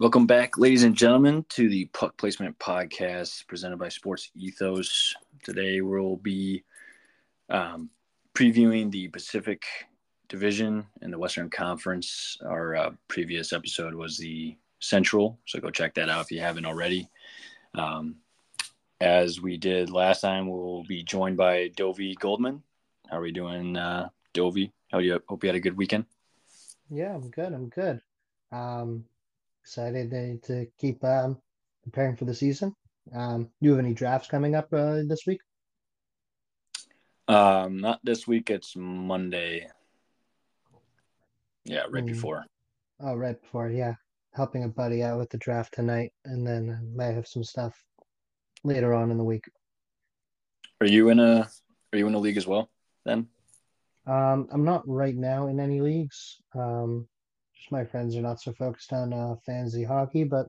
Welcome back, ladies and gentlemen, to the Puck Placement Podcast presented by Sports Ethos. Today we'll be um, previewing the Pacific Division in the Western Conference. Our uh, previous episode was the Central, so go check that out if you haven't already. Um, as we did last time, we'll be joined by Dovi Goldman. How are we doing, uh, Dovi? How do you hope you had a good weekend? Yeah, I'm good. I'm good. Um, excited to, to keep um, preparing for the season. Um, do you have any drafts coming up uh, this week? Um, not this week. It's Monday. Yeah, right mm. before. Oh, right before. Yeah, helping a buddy out with the draft tonight, and then I might have some stuff later on in the week. Are you in a Are you in a league as well? Then. Um, I'm not right now in any leagues. Um, just my friends are not so focused on uh, fantasy hockey, but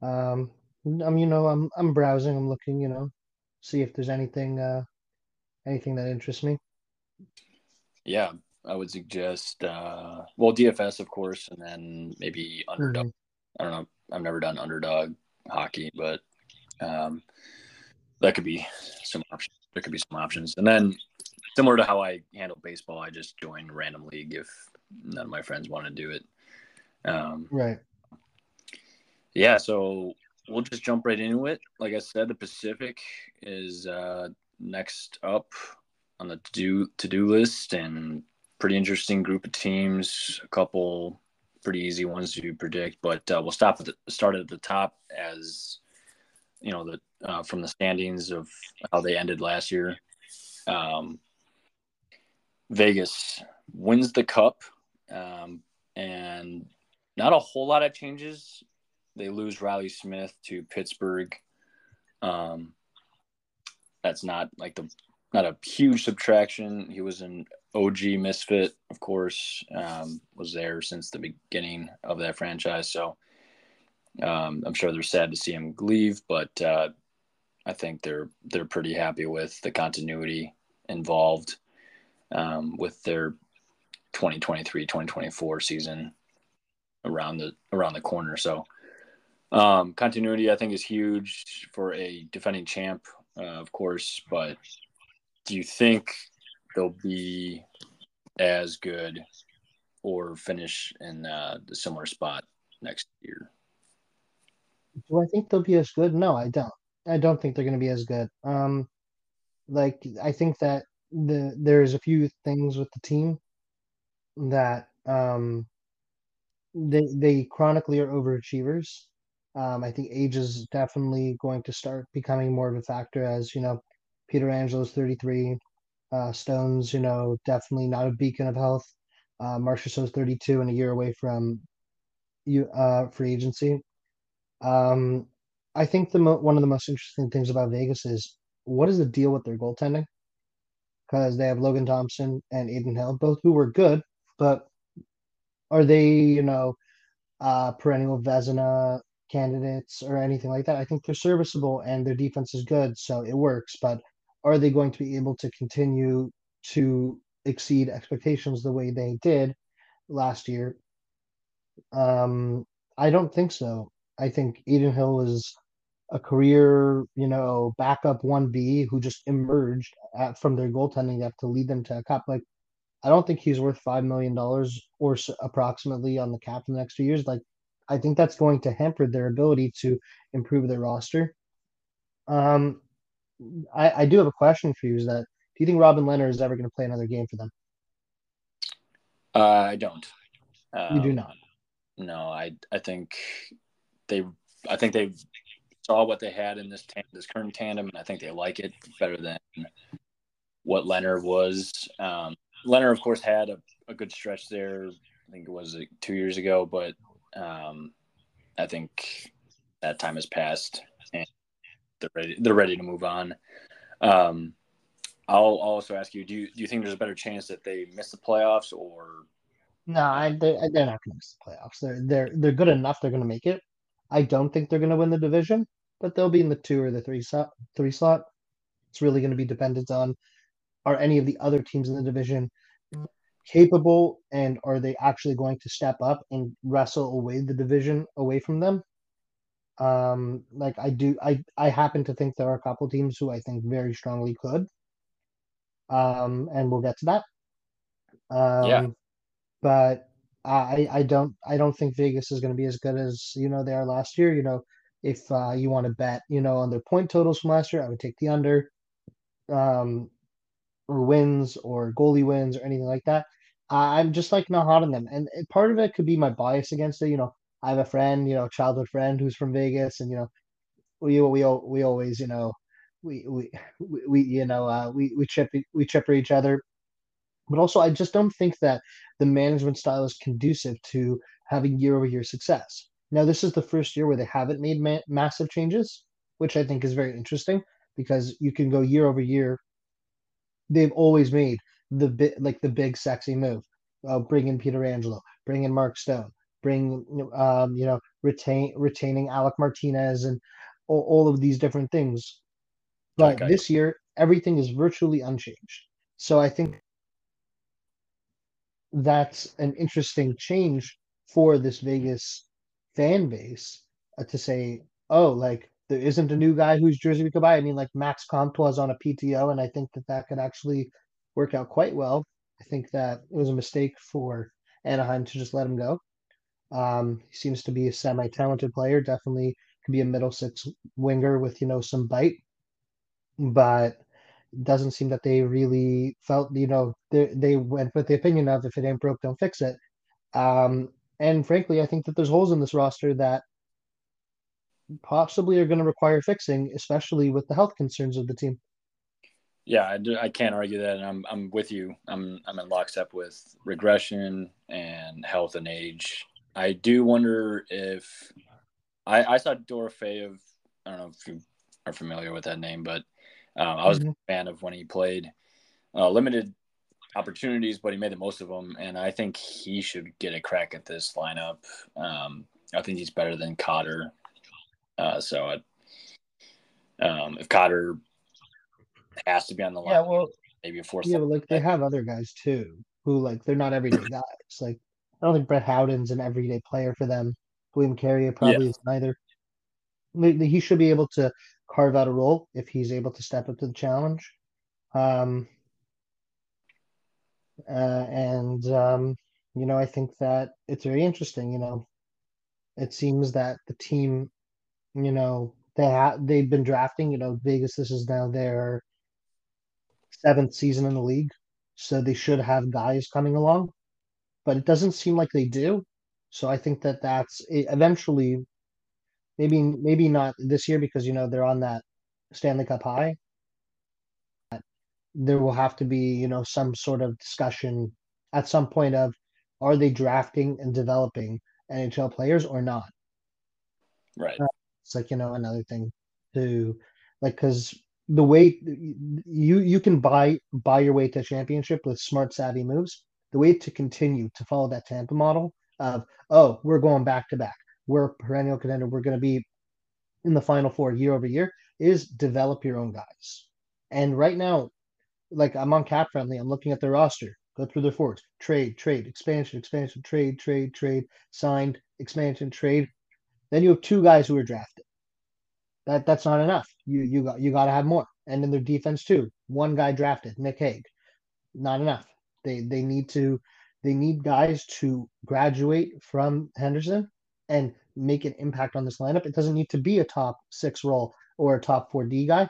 um, I'm you know I'm I'm browsing. I'm looking. You know, see if there's anything uh, anything that interests me. Yeah, I would suggest uh, well DFS of course, and then maybe underdog. Mm-hmm. I don't know. I've never done underdog hockey, but um, that could be some options. There could be some options, and then similar to how I handle baseball, I just join random league if none of my friends want to do it. Um, right. Yeah, so we'll just jump right into it. Like I said, the Pacific is uh, next up on the to do to do list, and pretty interesting group of teams. A couple pretty easy ones to predict, but uh, we'll stop at the start at the top as you know the uh, from the standings of how they ended last year. Um, Vegas wins the cup, um, and not a whole lot of changes. They lose Riley Smith to Pittsburgh. Um, that's not like the not a huge subtraction. He was an OG misfit, of course, um, was there since the beginning of that franchise. So um, I'm sure they're sad to see him leave, but uh, I think they're they're pretty happy with the continuity involved um, with their 2023 2024 season around the around the corner. So um, continuity, I think, is huge for a defending champ, uh, of course. But do you think they'll be as good or finish in uh, the similar spot next year? Do I think they'll be as good? No, I don't. I don't think they're going to be as good. Um, like I think that the there's a few things with the team that um they they chronically are overachievers. Um, I think age is definitely going to start becoming more of a factor as you know, Pietrangelo's 33, uh, Stones, you know, definitely not a beacon of health. Uh, Marchessault's 32 and a year away from you uh, free agency. Um, I think the mo- one of the most interesting things about Vegas is what is the deal with their goaltending? Because they have Logan Thompson and Adin Hill, both who were good, but are they, you know, uh, perennial Vezina candidates or anything like that? I think they're serviceable and their defense is good, so it works. But are they going to be able to continue to exceed expectations the way they did last year? Um, I don't think so. I think Adin Hill is a career, you know, backup 1B who just emerged at, from their goaltending depth to lead them to a cup. Like I don't think he's worth five million dollars or so approximately on the cap in the next two years. Like, I think that's going to hamper their ability to improve their roster. Um, I, I do have a question for you: Is that do you think Robin Lehner is ever going to play another game for them? Uh, I don't. Um, you do um, not. No, I I think they I think they saw what they had in this tan- this current tandem, and I think they like it better than what Leonard was. Um, Lehner, of course, had a, a good stretch there. I think it was like two years ago, but um, I think that time has passed and they're ready. They're ready to move on. Um, I'll also ask you: Do you do you think there's a better chance that they miss the playoffs or? No, I, they, they're not going to miss the playoffs. They're they're they're good enough. They're going to make it. I don't think they're going to win the division, but they'll be in the two or the three slot. Three slot. It's really going to be dependent on are any of the other teams in the division capable and are they actually going to step up and wrestle away the division away from them? Um, like I do, I I happen to think there are a couple teams who I think very strongly could. Um, and we'll get to that. Um, Yeah. but I I don't I don't think Vegas is going to be as good as you know they are last year. You know, if uh, you want to bet, you know, on their point totals from last year, I would take the under, um, or wins or goalie wins or anything like that. I'm just like not hot on them, and part of it could be my bias against it. You know, I have a friend, you know, childhood friend who's from Vegas, and you know, we we we always you know we we we, we you know uh, we we chip we chip for each other but also, I just don't think that the management style is conducive to having year over year success. Now, this is the first year where they haven't made ma- massive changes, which I think is very interesting because you can go year over year. They've always made the bit like the big sexy move. Uh, bring in Pietrangelo, bring in Mark Stone, bring um, you know retain retaining Alec Martinez and all, all of these different things. But Okay. this year, everything is virtually unchanged. So I think that's an interesting change for this Vegas fan base uh, to say, oh, like there isn't a new guy whose jersey we could buy. I mean, like Max Comtois is on a PTO, and I think that that could actually work out quite well. I think that it was a mistake for Anaheim to just let him go. Um, he seems to be a semi-talented player. Definitely could be a middle six winger with you know some bite, but doesn't seem that they really felt, you know, they, they went with the opinion of if it ain't broke, don't fix it. Um, and frankly, I think that there's holes in this roster that possibly are going to require fixing, especially with the health concerns of the team. Yeah, I, do, I can't argue that, and I'm I'm with you. I'm I'm in lockstep with regression and health and age. I do wonder if I I saw Dorofeyev. I don't know if you are familiar with that name, but um, I was Mhm. a fan of when he played uh, limited opportunities, but he made the most of them, and I think he should get a crack at this lineup. Um, I think he's better than Cotter. Uh, so I, um, if Cotter has to be on the line, Yeah, well, maybe a fourth. yeah, but like they have other guys too who like they're not everyday guys. Like I don't think Brett Howden's an everyday player for them. William Carrier probably is neither. He should be able to carve out a role if he's able to step up to the challenge. Um, uh, and um, you know, I think that it's very interesting. You know, it seems that the team, you know, they have they've been drafting. You know, Vegas. This is now their seventh season in the league, so they should have guys coming along. But it doesn't seem like they do. So I think that that's eventually, maybe maybe not this year because you know they're on that Stanley Cup high. There will have to be you know some sort of discussion at some point of are they drafting and developing NHL players or not? right. Uh, It's like you know another thing to like because the way you you can buy buy your way to championship with smart savvy moves. The way to continue to follow that Tampa model of oh we're going back to back, we're perennial contender, we're going to be in the final four year over year is develop your own guys. And right now, like I'm on cap friendly, I'm looking at their roster, go through their forwards, trade, trade, expansion, expansion, trade, trade, trade, signed, expansion, trade. Then you have two guys who are drafted. That that's not enough. You you got you got to have more. And in their defense too, one guy drafted, Nick Hague, not enough. They they need to they need guys to graduate from Henderson and make an impact on this lineup. It doesn't need to be a top six role or a top four D guy,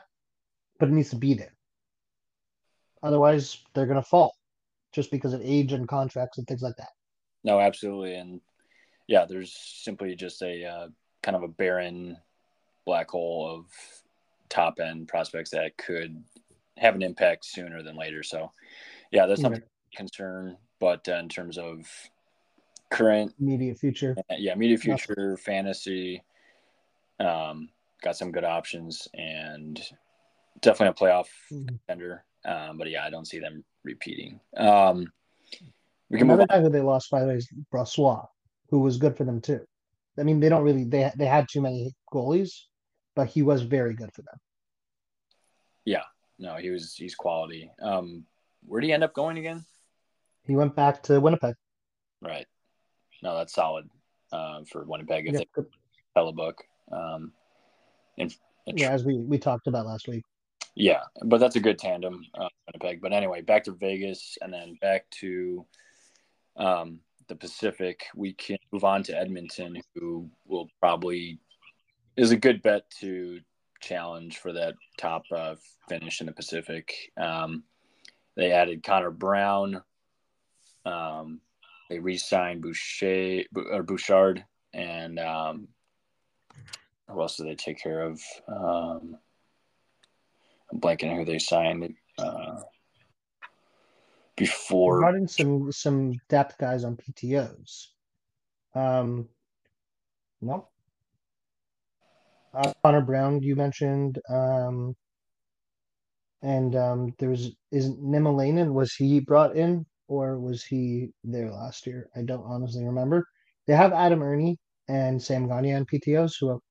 but it needs to be there. Otherwise, they're gonna fall just because of age and contracts and things like that. No, absolutely, and yeah, there's simply just a uh, kind of a barren black hole of top end prospects that could have an impact sooner than later. So, yeah, that's something to concern. But uh, in terms of current, Immediate future. yeah, immediate future fantasy, um, got some good options and definitely a playoff Mhm. contender. Um, but yeah, I don't see them repeating. Um, we can move Another on. guy who they lost by the way is Brossoit, who was good for them too. I mean, they don't really they they had too many goalies, but he was very good for them. Yeah, no, he was he's quality. Um, where did he end up going again? He went back to Winnipeg. Right. No, that's solid uh, for Winnipeg if Yeah, they sell a book. Um, and, and yeah, as we we talked about last week. Yeah, but that's a good tandem, uh, Winnipeg. But anyway, back to Vegas and then back to um, the Pacific. We can move on to Edmonton, who will probably is a good bet to challenge for that top uh, finish in the Pacific. Um, they added Connor Brown. Um, they re-signed Boucher or Bouchard, and um, who else did they take care of? Um, I'm blanking who they signed uh, before. brought in some some depth guys on PTOS. Um, no. Uh, Connor Brown, you mentioned, um, and um, there was is Niemelainen. Was he brought in or was he there last year? I don't honestly remember. They have Adam Erne and Sam Gagne on PTOS, who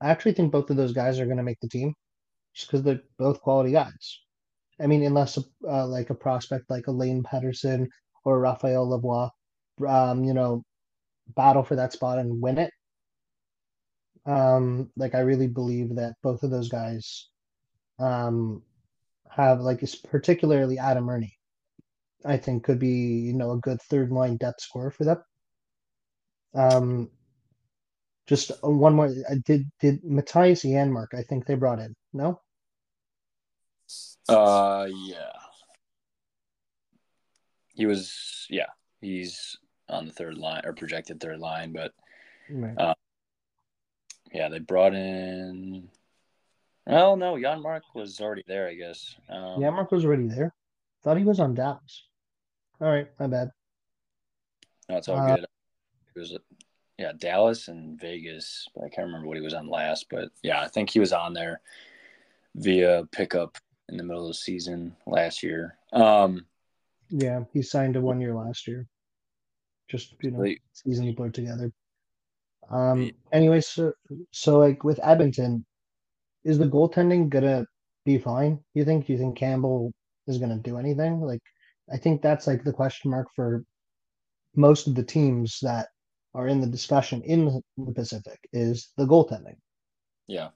I actually think both of those guys are going to make the team, just because they're both quality guys. I mean, unless uh, like a prospect like Elaine Pedersen or Raphael Lavoie, um, you know, battle for that spot and win it. Um, like I really believe that both of those guys um have like it's particularly Adam Erne, I think could be, you know, a good third line depth scorer for them. Um just uh, one more I did did Mattias Janmark, I think they brought in. No? Uh, yeah, he was. Yeah, he's on the third line or projected third line, but Right. yeah, they brought in. Well, no, Janmark was already there, I guess. Um, Janmark was already there. Thought he was on Dallas. All right, my bad. No, it's all Uh, good. It was, yeah, Dallas and Vegas. But I can't remember what he was on last, but yeah, I think he was on there via pickup in the middle of the season last year. Um, Yeah, he signed a one year last year. Just you know, they- season he put together. Um. Anyway, so so like with Edmonton, is the goaltending gonna be fine? You think? You think Campbell is gonna do anything? Like, I think that's like the question mark for most of the teams that are in the discussion in the Pacific is the goaltending. yeah,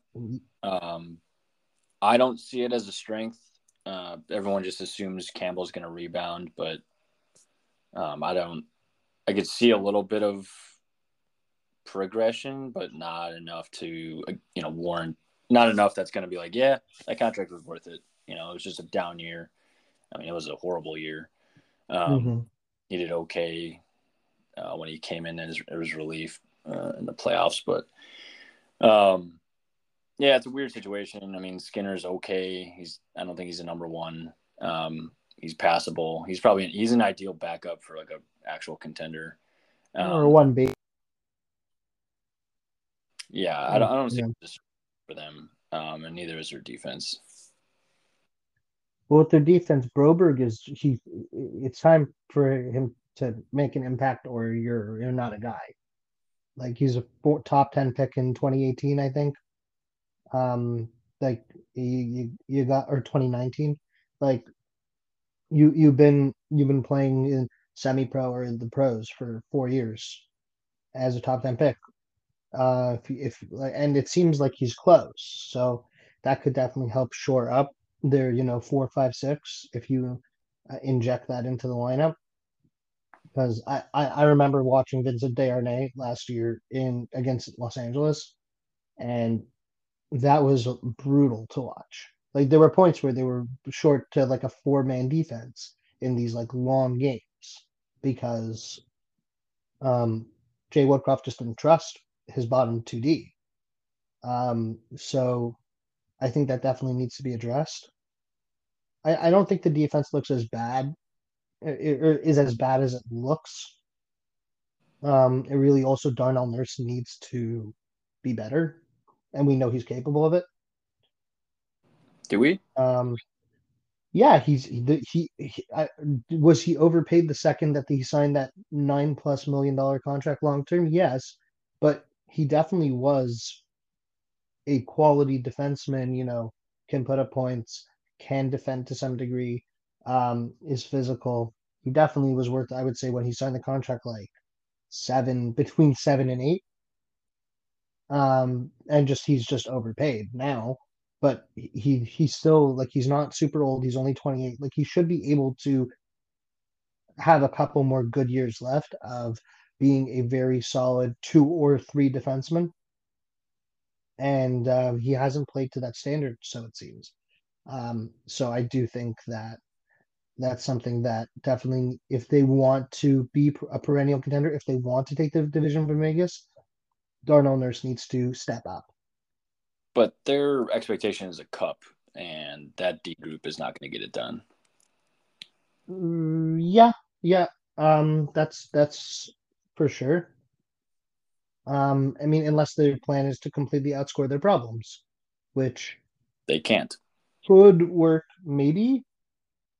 um, I don't see it as a strength. Uh, everyone just assumes Campbell's going to rebound, but um, I don't. I could see a little bit of progression, but not enough to uh, you know warrant. Not enough that's going to be like, yeah, that contract was worth it. You know, it was just a down year. I mean, it was a horrible year. Um, Mhm. He did okay uh, when he came in as, as relief uh, in the playoffs, but um, yeah, it's a weird situation. I mean, Skinner's okay. He's I don't think he's a number one. Um, he's passable. He's probably an, he's an ideal backup for like a actual contender. Um, or one B. Yeah, I don't, I don't see Yeah. this for them, um, and neither is their defense. Well, with their defense, Broberg is he. It's time for him to make an impact, or you're you're not a guy. Like he's a four, top ten pick in 2018, I think. Um, like you you, got or 2019, like you you've been you've been playing in semi pro or in the pros for four years as a top ten pick. Uh, if if and it seems like he's close, so that could definitely help shore up their you know four five six if you uh, inject that into the lineup. Because I, I I remember watching Vincent Desharnais last year in against Los Angeles, and that was brutal to watch. Like there were points where they were short to like a four man defense in these like long games because um Jay Woodcroft just didn't trust his bottom 2D. Um, so I think that definitely needs to be addressed. I, I don't think the defense looks as bad, or is as bad as it looks. Um, it really also Darnell Nurse needs to be better, and we know he's capable of it. Do we? Um, yeah, he's he, he, he I, was he overpaid the second that he signed that nine plus million dollar contract long term. Yes, but he definitely was a quality defenseman. You know, can put up points, can defend to some degree, um, is physical. he definitely was worth. I would say when he signed the contract, like seven between seven and eight. Um, and just he's just overpaid now, but he he's still like he's not super old. He's only twenty eight. Like he should be able to have a couple more good years left of being a very solid two or three defenseman. And uh, he hasn't played to that standard, so it seems. Um, so I do think that that's something that definitely, if they want to be a perennial contender, if they want to take the division from Vegas, Darnell Nurse needs to step up. But their expectation is a cup, and that D group is not going to get it done. Mm, yeah, yeah, um, that's that's for sure. Um, I mean, unless their plan is to completely outscore their problems, which they can't. Could work, maybe.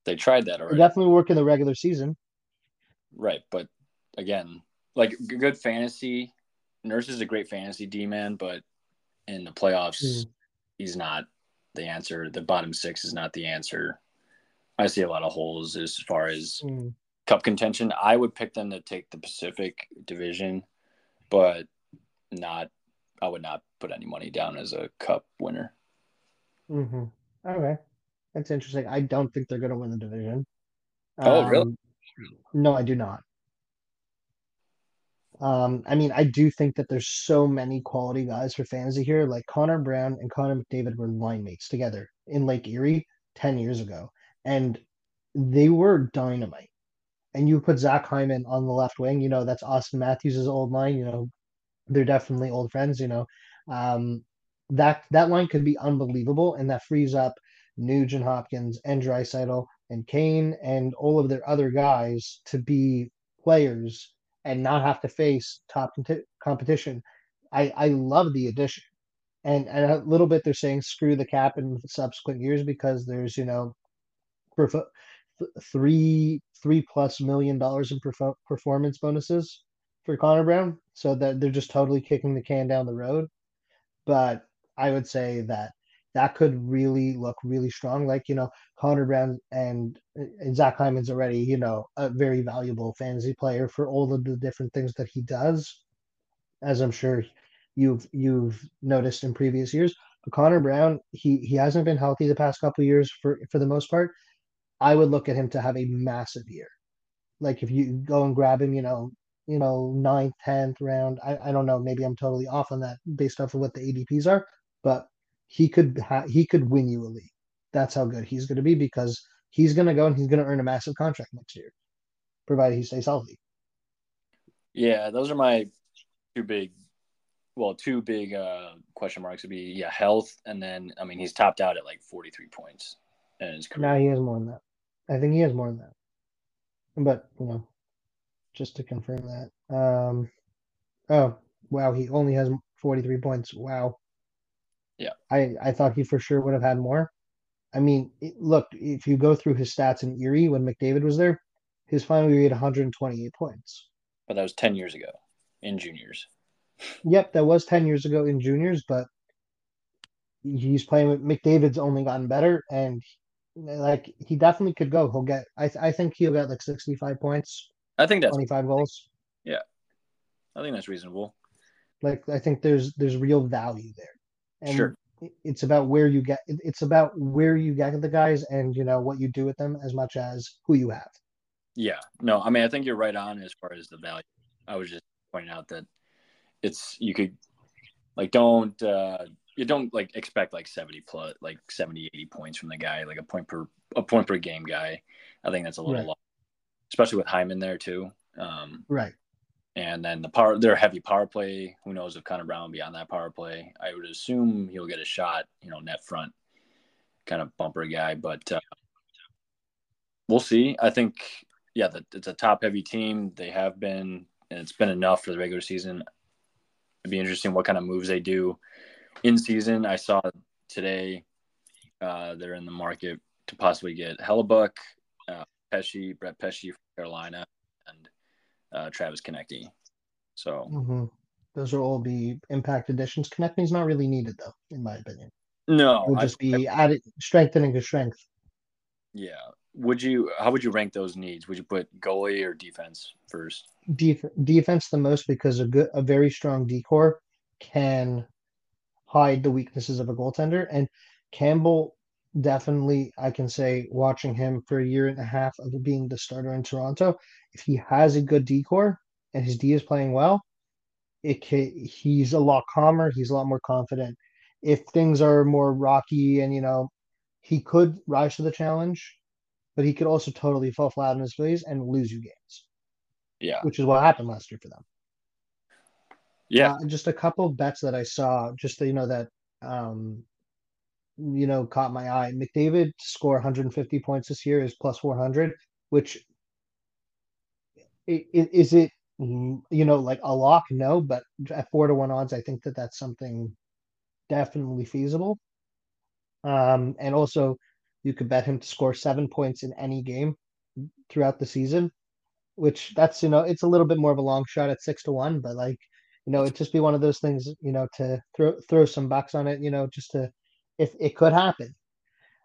They tried that already. definitely work in the regular season. Right, but again, like good fantasy. Nurse is a great fantasy D man, but in the playoffs, mm. he's not the answer. The bottom six is not the answer. I see a lot of holes as far as mm cup contention. I would pick them to take the Pacific Division, but not. I would not put any money down as a cup winner. Mm-hmm. Okay, that's interesting. I don't think they're going to win the division. Oh, um, really? No, I do not. Um, I mean, I do think that there's so many quality guys for fantasy here. Like Connor Brown and Connor McDavid were line mates together in Lake Erie 10 years ago, and they were dynamite and you put Zach Hyman on the left wing, you know, that's Auston Matthews' old line, you know, they're definitely old friends, you know. Um, that that line could be unbelievable, and that frees up Nugent Hopkins and Draisaitl and Kane and all of their other guys to be players and not have to face top competition. I, I love the addition. And, and a little bit they're saying screw the cap in subsequent years because there's, you know, three three plus million dollars in perf- performance bonuses for Connor Brown, so that they're just totally kicking the can down the road. But I would say that that could really look really strong. Like you know, Connor Brown and, and Zach Hyman's already you know a very valuable fantasy player for all of the different things that he does, as I'm sure you've you've noticed in previous years. But Connor Brown, he he hasn't been healthy the past couple years for for the most part, I would look at him to have a massive year. Like if you go and grab him, you know, you know, ninth, tenth round. I, I don't know. Maybe I'm totally off on that based off of what the ADPs are, but he could ha- he could win you a league. That's how good he's going to be because he's going to go and he's going to earn a massive contract next year, provided he stays healthy. Yeah, those are my two big, well, two big uh, question marks would be yeah, health, and then I mean he's topped out at like 43 points in his career. Now he has more than that. I think he has more than that. But you know, just to confirm that. Um, oh wow, he only has 43 points. Wow. Yeah. I I thought he for sure would have had more. I mean, it, look, if you go through his stats in Erie when McDavid was there, his final year he had 128 points. But that was 10 years ago in juniors. Yep, that was 10 years ago in juniors, but he's playing with McDavid's only gotten better and like he definitely could go. He'll get. I I think he'll get like sixty five points. I think that's twenty five goals. Yeah, I think that's reasonable. Like I think there's there's real value there. And sure. It's about where you get. It's about where you get the guys, and you know what you do with them, as much as who you have. Yeah. No, I mean I think you're right on as far as the value. I was just pointing out that it's you could like don't uh you don't like expect like 70 plus like 70 80 points from the guy like a point per a point per game guy i think that's a little right. low especially with hyman there too um, right and then the power their heavy power play. Who knows if connor brown will be on that power play? I would assume he'll get a shot you know net front kind of bumper guy but uh, we'll see. I think yeah that it's a top heavy team. They have been and it's been enough for the regular season. It'd be interesting what kind of moves they do in season. I saw today uh, they're in the market to possibly get Hellebuyck, uh, Pesce, Brett Pesce from Carolina, uh, Travis Konecny. So mm-hmm. those will all be impact additions. Konecny's not really needed though, in my opinion. No, it would just I, be I, added strengthening to strength. Yeah, would you how would you rank those needs? Would you put goalie or defense first? Def- defense the most because a good, a very strong D corps can hide the weaknesses of a goaltender. And Campbell definitely, I can say, watching him for a year and a half of being the starter in Toronto, if he has a good D corps and his D is playing well, it can, he's a lot calmer. He's a lot more confident. If things are more rocky and you know, he could rise to the challenge, but he could also totally fall flat on his face and lose you games. Yeah, which is what happened last year for them. Yeah, uh, just a couple bets that I saw, just you know that um, you know caught my eye. McDavid score 150 points this year is plus 400, which is it you know like a lock? No, but at four to one odds, I think that that's something definitely feasible. Um, and also you could bet him to score seven points in any game throughout the season, which that's you know it's a little bit more of a long shot at six to one, but like you know, it'd just be one of those things, you know, to throw throw some bucks on it, you know, just to if it could happen.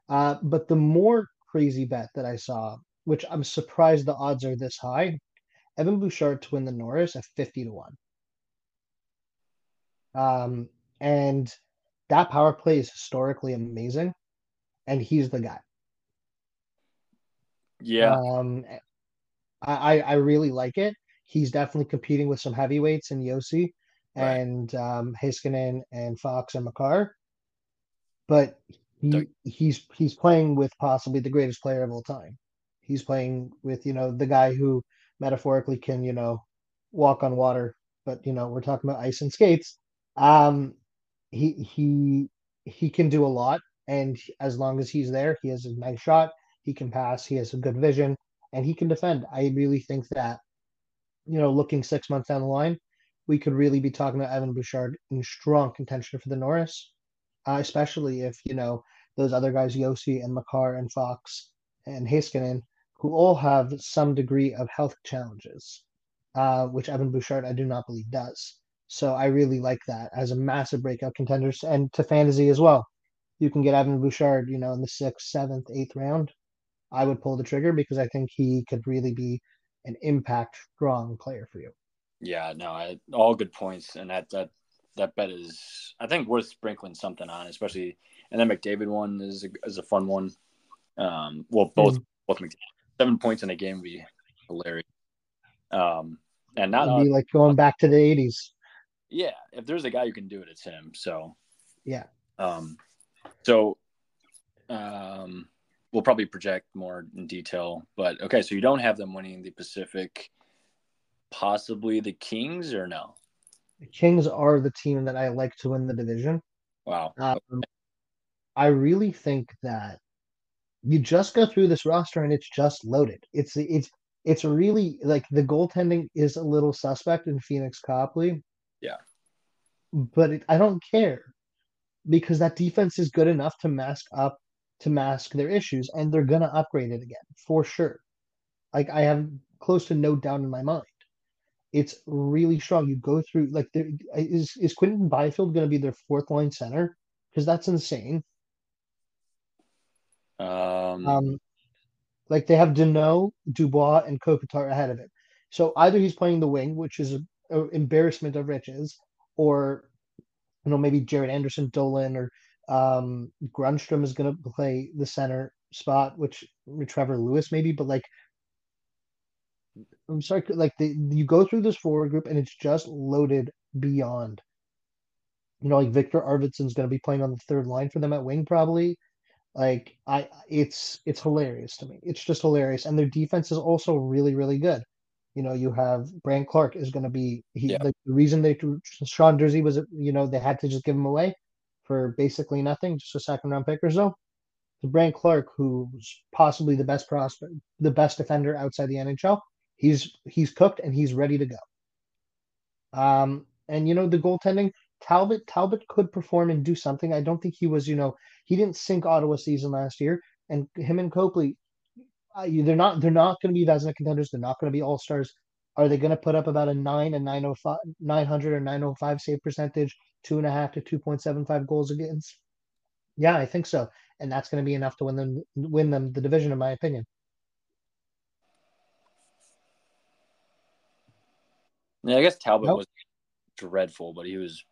Uh, but the more crazy bet that I saw, which I'm surprised the odds are this high, Evan Bouchard to win the Norris at 50 to 1. Um, and that power play is historically amazing, and he's the guy. Yeah. Um, I, I really like it he's definitely competing with some heavyweights in Josi right. and um, and Fox and Makar. But he, he's he's playing with possibly the greatest player of all time. He's playing with you know the guy who metaphorically can you know walk on water, but you know we're talking about ice and skates. Um, he he he can do a lot, and as long as he's there, he has a nice shot. He can pass. He has a good vision, and he can defend. I really think that you know, looking six months down the line, we could really be talking about Evan Bouchard in strong contention for the Norris, uh, especially if, you know, those other guys, Josi and Makar and Fox and Heiskanen, who all have some degree of health challenges, uh, which Evan Bouchard, I do not believe, does. So I really like that as a massive breakout contender and to fantasy as well. You can get Evan Bouchard, you know, in the sixth, seventh, eighth round. I would pull the trigger because I think he could really be an impact strong player for you. Yeah, no, I, all good points, and that that that bet is I think worth sprinkling something on, especially and then McDavid one is a, is a fun one. Um, well, both mm. both McDavid, seven points in a game would be hilarious. Um, and not It'd be like going back to the '80s. Yeah, if there's a guy who can do it, it's him. So yeah. Um, so um, we'll probably project more in detail. But okay, so you don't have them winning the Pacific, possibly the Kings or no? The Kings are the team that I like to win the division. Wow. Um, I really think that you just go through this roster and it's just loaded. It's it's it's really like the goaltending is a little suspect in Pheonix Copley. Yeah. But it, I don't care because that defense is good enough to mask up to mask their issues, and they're gonna upgrade it again for sure. Like I have close to no doubt in my mind. It's really strong. You go through like there is is Quinton Byfield gonna be their fourth line center? Because that's insane. Um, um like they have Danault, Dubois, and Kopitar ahead of him. So either he's playing the wing, which is an embarrassment of riches, or you know maybe Jaret Anderson, Dolan, or um, Grundstrom is going to play the center spot, which Trevor Lewis maybe, but like I'm sorry, like the, you go through this forward group and it's just loaded beyond. You know, like Viktor Arvidsson's going to be playing on the third line for them at wing probably. Like I, it's it's hilarious to me. It's just hilarious, and their defense is also really really good. You know, you have Brandt Clarke is going to be he, yeah. the, the reason they Sean Durzi was you know they had to just give him away for basically nothing, just a second round pick or so. To Brandt Clarke, who's possibly the best prospect, the best defender outside the NHL, he's he's cooked and he's ready to go. Um, and you know the goaltending, Talbot Talbot could perform and do something. I don't think he was, you know, he didn't sink Ottawa season last year, and him and Copley, uh, they're not they're not going to be Vezina contenders. They're not going to be all stars. Are they going to put up about a nine and 905, 900 or 905 save percentage two and a half to 2.75 goals against? Yeah, I think so. And that's going to be enough to win them win them the division, in my opinion. Yeah, I guess Talbot Nope. was dreadful, but he was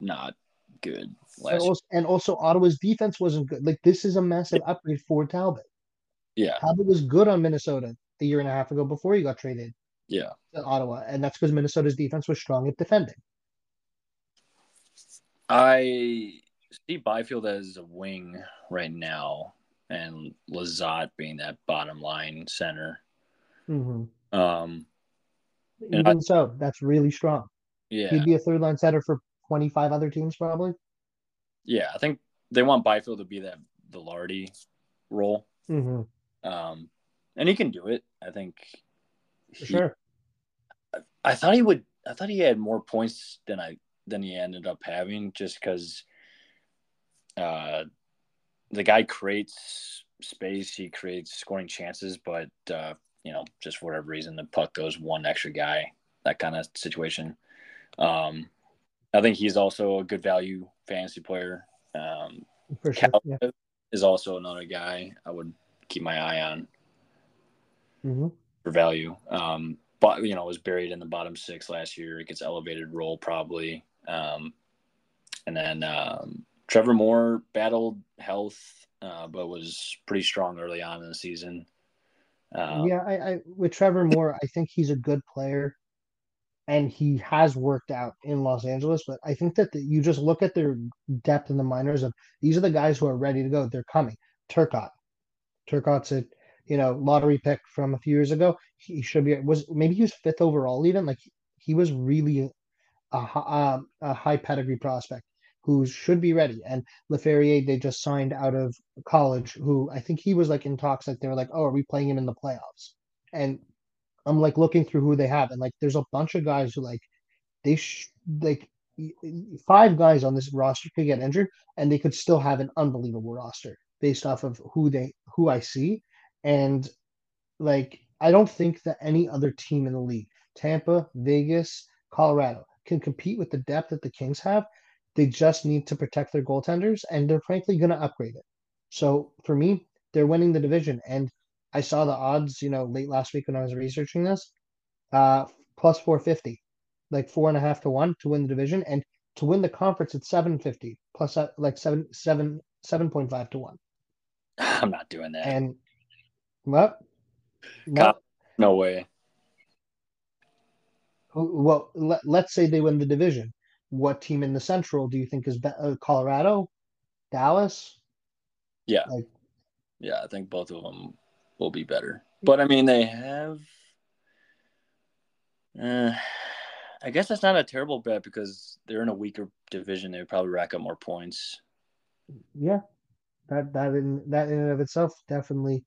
not good And last year. also, and also Ottawa's defense wasn't good. Like this is a massive upgrade for Talbot. Yeah, Talbot was good on Minnesota a year and a half ago before he got traded yeah. to Ottawa, and that's because Minnesota's defense was strong at defending. I see Byfield as a wing right now, and Lizotte being that bottom line center. hmm Um, Even so, that's really strong. yeah, He'd be a third line center for 25 other teams, probably. yeah. I think they want Byfield to be that Vilardi role, hmm um, and he can do it. I think. For he- sure. I thought he would. I thought he had more points than I than he ended up having, just because uh, the guy creates space, he creates scoring chances, but uh, you know, just for whatever reason, the puck goes one extra guy, that kind of situation. Um, I think he's also a good value fantasy player. Um, sure. Yeah. is also another guy I would keep my eye on hmm for value. Um, but you know, was buried in the bottom six last year. It gets elevated role probably. Um, and then um, Trevor Moore battled health, uh, but was pretty strong early on in the season. Uh, yeah, I, I with Trevor Moore, I think he's a good player, and he has worked out in Los Angeles. But I think that the, you just look at their depth in the minors of these are the guys who are ready to go. They're coming. Turcotte, Turcotte's a you know lottery pick from a few years ago. He should be was maybe he was fifth overall even. Like he was really a, hi- um, a high pedigree prospect who should be ready. And Laferriere they just signed out of college, who I think he was like in talks. Like they were like, oh, are we playing him in the playoffs? And I'm like looking through who they have, and like there's a bunch of guys who like they sh- like five guys on this roster could get injured, and they could still have an unbelievable roster based off of who they who I see, and like I don't think that any other team in the league, Tampa, Vegas, Colorado, can compete with the depth that the Kings have. They just need to protect their goaltenders, and they're frankly going to upgrade it. So for me, they're winning the division, and I saw the odds, you know, late last week when I was researching this, uh, plus 450, like four and a half to one to win the division, and to win the conference at 750 plus uh, like seven seven seven point five to one. I'm not doing that. And what? God. no way. Well, let, let's say they win the division. What team in the Central do you think is better? Uh, Colorado, Dallas? Yeah. Like, Yeah, I think both of them will be better. But I mean, they have. Uh, I guess that's not a terrible bet because they're in a weaker division. They would probably rack up more points. yeah, that that in that in and of itself definitely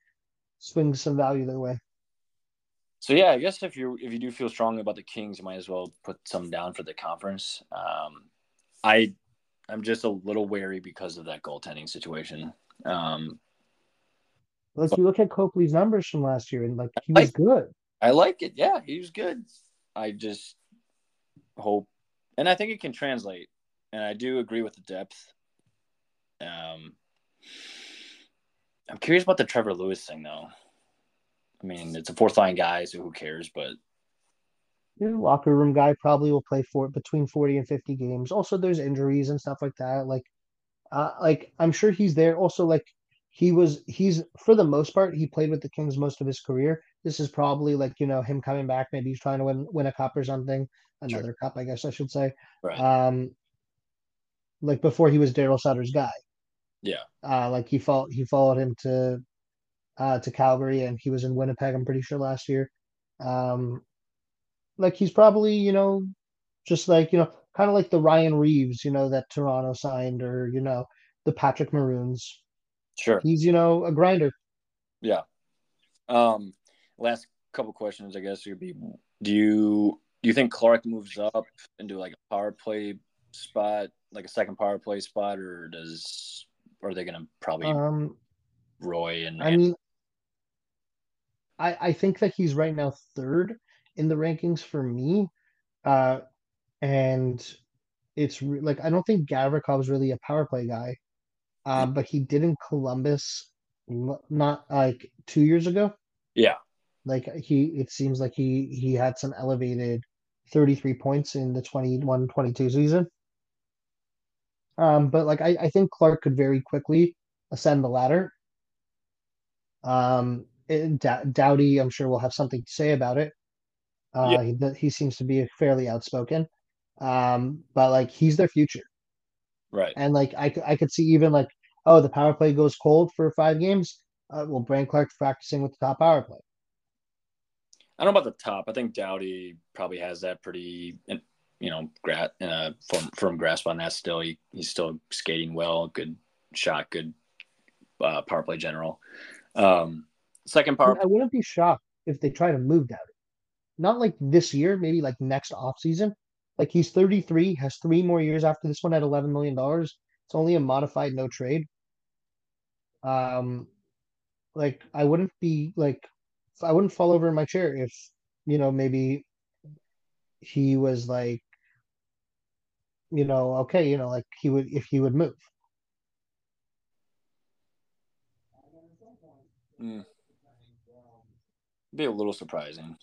swings some value their way. So yeah, I guess if you if you do feel strongly about the Kings, you might as well put some down for the conference. Um, I I'm just a little wary because of that goaltending situation. Um, Like you look at Copley's numbers from last year, and like he was Like- good. I like it. Yeah, he was good. I just hope, and I think it can translate. And I do agree with the depth. Um, I'm curious about the Trevor Lewis thing, though. I mean, it's a fourth line guy, so who cares? But You know, locker room guy probably will play for between forty and fifty games. Also, there's injuries and stuff like that. Like, uh, like I'm sure he's there. Also, like he was, he's for the most part, he played with the Kings most of his career. This is probably like you know him coming back. Maybe he's trying to win win a cup or something, Sure. another cup, I guess I should say. right, Um, like before he was Darryl Sutter's guy. yeah, Uh, like he followed he followed him to uh to Calgary and he was in Winnipeg, I'm pretty sure last year. Um like he's probably, you know, just like, you know, kind of like the Ryan Reaves, you know, that Toronto signed or, you know, the Patrick Maroons. sure, He's, you know, a grinder. yeah. Um, last couple questions, I guess, would be: Do you do you think Clarke moves up into like a power play spot, like a second power play spot, or does or are they going to probably Um Roy and I mean I I think that he's right now third in the rankings for me. Uh and it's re- like I don't think Gavrikov's really a power play guy. Uh, but he did in Columbus not like two years ago. yeah, Like he, it seems like he he had some elevated 33 points in the 21-22 season. Um, but like I, I think Clarke could very quickly ascend the ladder. Um, it, Doughty, I'm sure will have something to say about it. Uh, yeah. he, he seems to be fairly outspoken. Um, but like he's their future. Right. And like I, I could see even like, oh, the power play goes cold for five games. Uh, well, Brandt Clarke's practicing with the top power play. I don't know about the top. I think Doughty probably has that pretty, you know, gra- uh, firm, firm grasp on that. Still, he, he's still skating well. Good shot. Good uh, power play general. Um, second power. I wouldn't be shocked if they try to move Doughty. Not like this year, maybe like next off season. Like he's 33, has three more years after this one at 11 million dollars. It's only a modified no trade. Um, like I wouldn't be like I wouldn't fall over in my chair if you know maybe he was like you know okay you know like he would if he would move. Mm. Be a little surprising.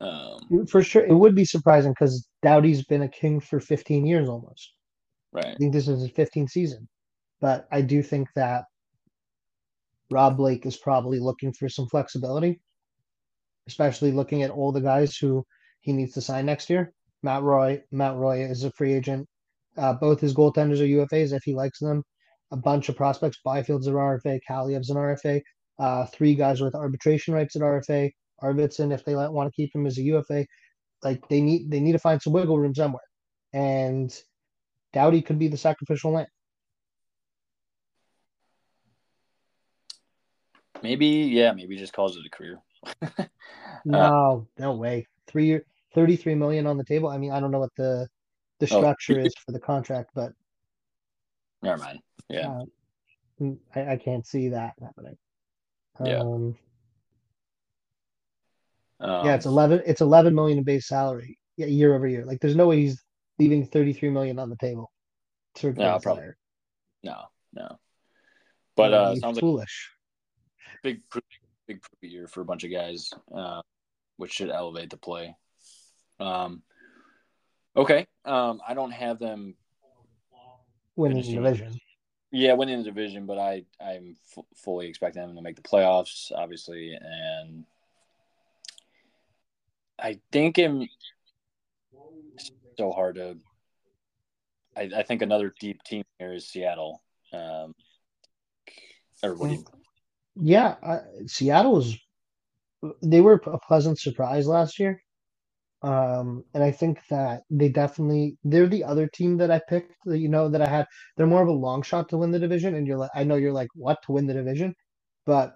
Um, for sure, it would be surprising because Doughty's been a king for 15 years almost. Right. I think this is his 15th season, but I do think that Rob Blake is probably looking for some flexibility, especially looking at all the guys who he needs to sign next year. Matt Roy, Matt Roy is a free agent. Uh, both his goaltenders are UFAs if he likes them. A bunch of prospects. Byfield's an RFA. Kaliyev's an RFA. Uh, three guys with arbitration rights at RFA. Arvidsson, if they want to keep him as a UFA, like they need they need to find some wiggle room somewhere. And Doughty could be the sacrificial lamb. Maybe, yeah, maybe just calls it a career. no, uh, no way. Three year, thirty-three million on the table. I mean, I don't know what the the oh, structure oh. is for the contract, but never mind. Yeah, uh, I, I, can't see that happening. Yeah. Um, um, yeah, it's eleven. It's eleven million in base salary. Yeah, year over year. Like, there's no way he's leaving thirty-three million on the table to no, probably. No, no. But uh, sounds foolish. Like big, big year for a bunch of guys, uh, which should elevate the play. Um, okay. Um, I don't have them winning the division. Yeah, winning the division, but I I'm f- fully expecting them to make the playoffs, obviously, and I think it's so hard to. I, I think another deep team here is Seattle. Um, you... Yeah, uh, Seattle was. They were a pleasant surprise last year, um, and I think that they definitely they're the other team that I picked. That, you know that I had. They're more of a long shot to win the division, and you're like, I know you're like, what to win the division, but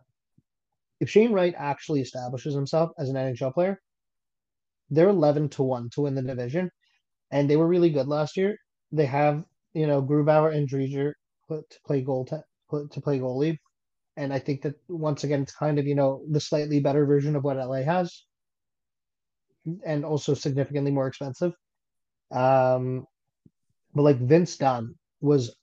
if Shane Wright actually establishes himself as an NHL player, they're 11 to 1 to win the division and they were really good last year they have you know grubauer and Driedger to play goal to, to play goalie and i think that once again it's kind of you know the slightly better version of what la has and also significantly more expensive. Um but like vince dunn was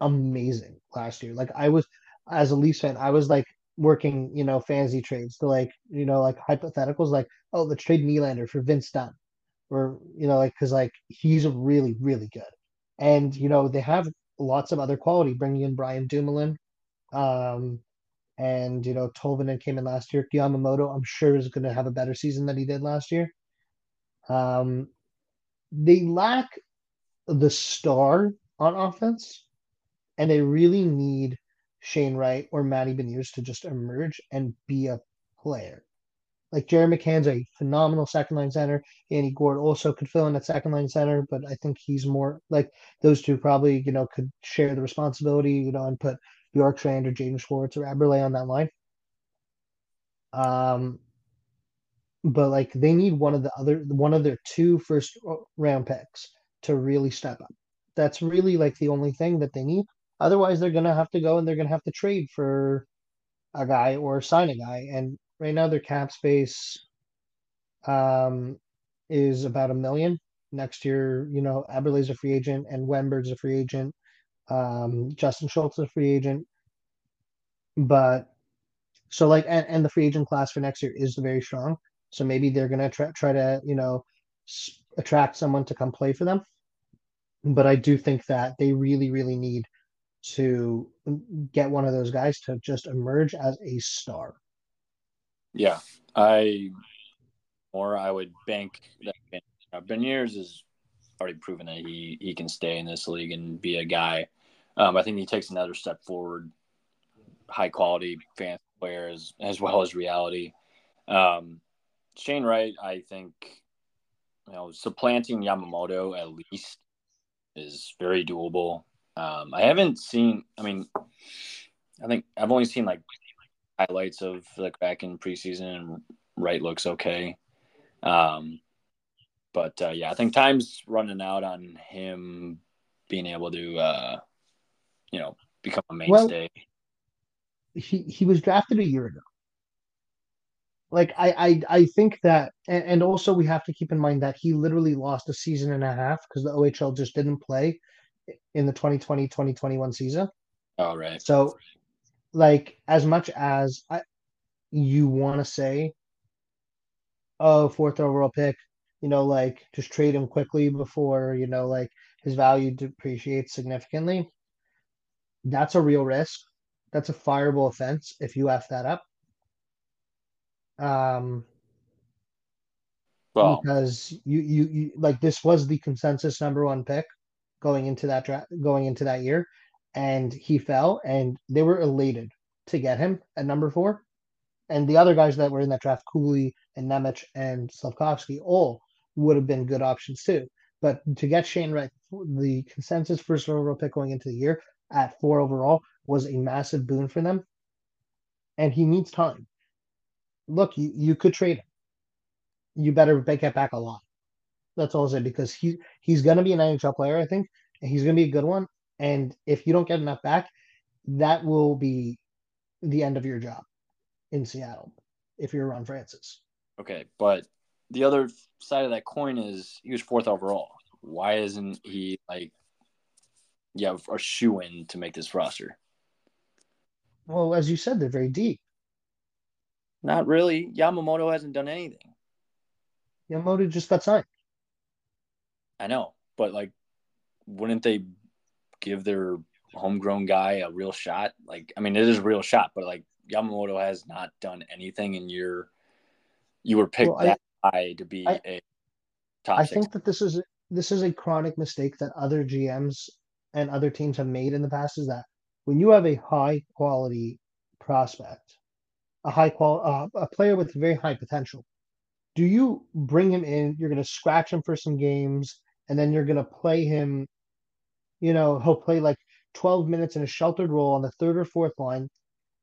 amazing last year. Like i was as a leafs fan i was like working, you know, fantasy trades to like, you know, like hypotheticals, like, oh, let's trade Nylander for Vince Dunn, or you know, like because like he's really really good, and you know they have lots of other quality, bringing in Brian Dumoulin, um, and you know Tolvanen came in last year. Yamamoto, I'm sure, is going to have a better season than he did last year. Um, they lack the star on offense, and they really need Shane Wright or Matty Beniers to just emerge and be a player. Like Jared McCann's a phenomenal second line center. Yanni Gourde also could fill in at second line center, but I think he's more like those two probably, you know, could share the responsibility, you know, and put Bjorkstrand or Jaden Schwartz or Eberle on that line. Um, but like they need one of the other one of their two first round picks to really step up. That's really like the only thing that they need. Otherwise, they're gonna have to go and they're gonna have to trade for a guy or sign a guy. And right now, their cap space um, is about a million. Next year, you know, Eberle's a free agent and Wennberg's a free agent. Um, Justin Schultz is a free agent. But so like, and, and the free agent class for next year is very strong. So maybe they're gonna try try to you know attract someone to come play for them. But I do think that they really, really need to get one of those guys to just emerge as a star. Yeah, I or I would bank that Beniers is already proven that he he can stay in this league and be a guy. Um, I think he takes another step forward, high quality fan players as well as reality. Um, Shane Wright, I think, you know, supplanting Yamamoto at least is very doable. Um, I haven't seen. I mean, I think I've only seen like highlights of the Kraken preseason, and Wright looks okay. Um, but uh, yeah, I think time's running out on him being able to, uh, you know, become a mainstay. Well, he he was drafted a year ago. Like I I I think that, and, and also we have to keep in mind that he literally lost a season and a half because the OHL just didn't play in the 2020-2021 season. All right. So, like as much as I, you want to say, oh, fourth overall pick, you know, like just trade him quickly before, you know, like his value depreciates significantly. That's a real risk. That's a fireable offense if you F that up. Um, well, because you, you, you like this was the consensus number one pick going into that draft, going into that year, and he fell, and they were elated to get him at number four. And the other guys that were in that draft, Cooley and Nemec and Slafkovsky, all would have been good options too. But to get Shane Wright, the consensus first overall pick going into the year at four overall was a massive boon for them. And he needs time. Look, you, you could trade him. You better get back a lot. That's all i say because he he's gonna be an NHL player, I think, and he's gonna be a good one. And if you don't get enough back, that will be the end of your job in Seattle if you're Ron Francis. Okay, but the other side of that coin is he was fourth overall. Why isn't he like, yeah, a shoe in to make this roster? Well, as you said, they're very deep. Not really. Yamamoto hasn't done anything. Yamamoto just got signed. I know, but like, wouldn't they give their homegrown guy a real shot? Like, I mean, it is a real shot, but like Yamamoto has not done anything, and you're you were picked well, that high to be I, a top. I six. think that this is this is a chronic mistake that other GMs and other teams have made in the past. Is that when you have a high quality prospect, a high qual uh, a player with very high potential, do you bring him in? You're going to scratch him for some games, and then you're going to play him. You know, he'll play like 12 minutes in a sheltered role on the third or fourth line,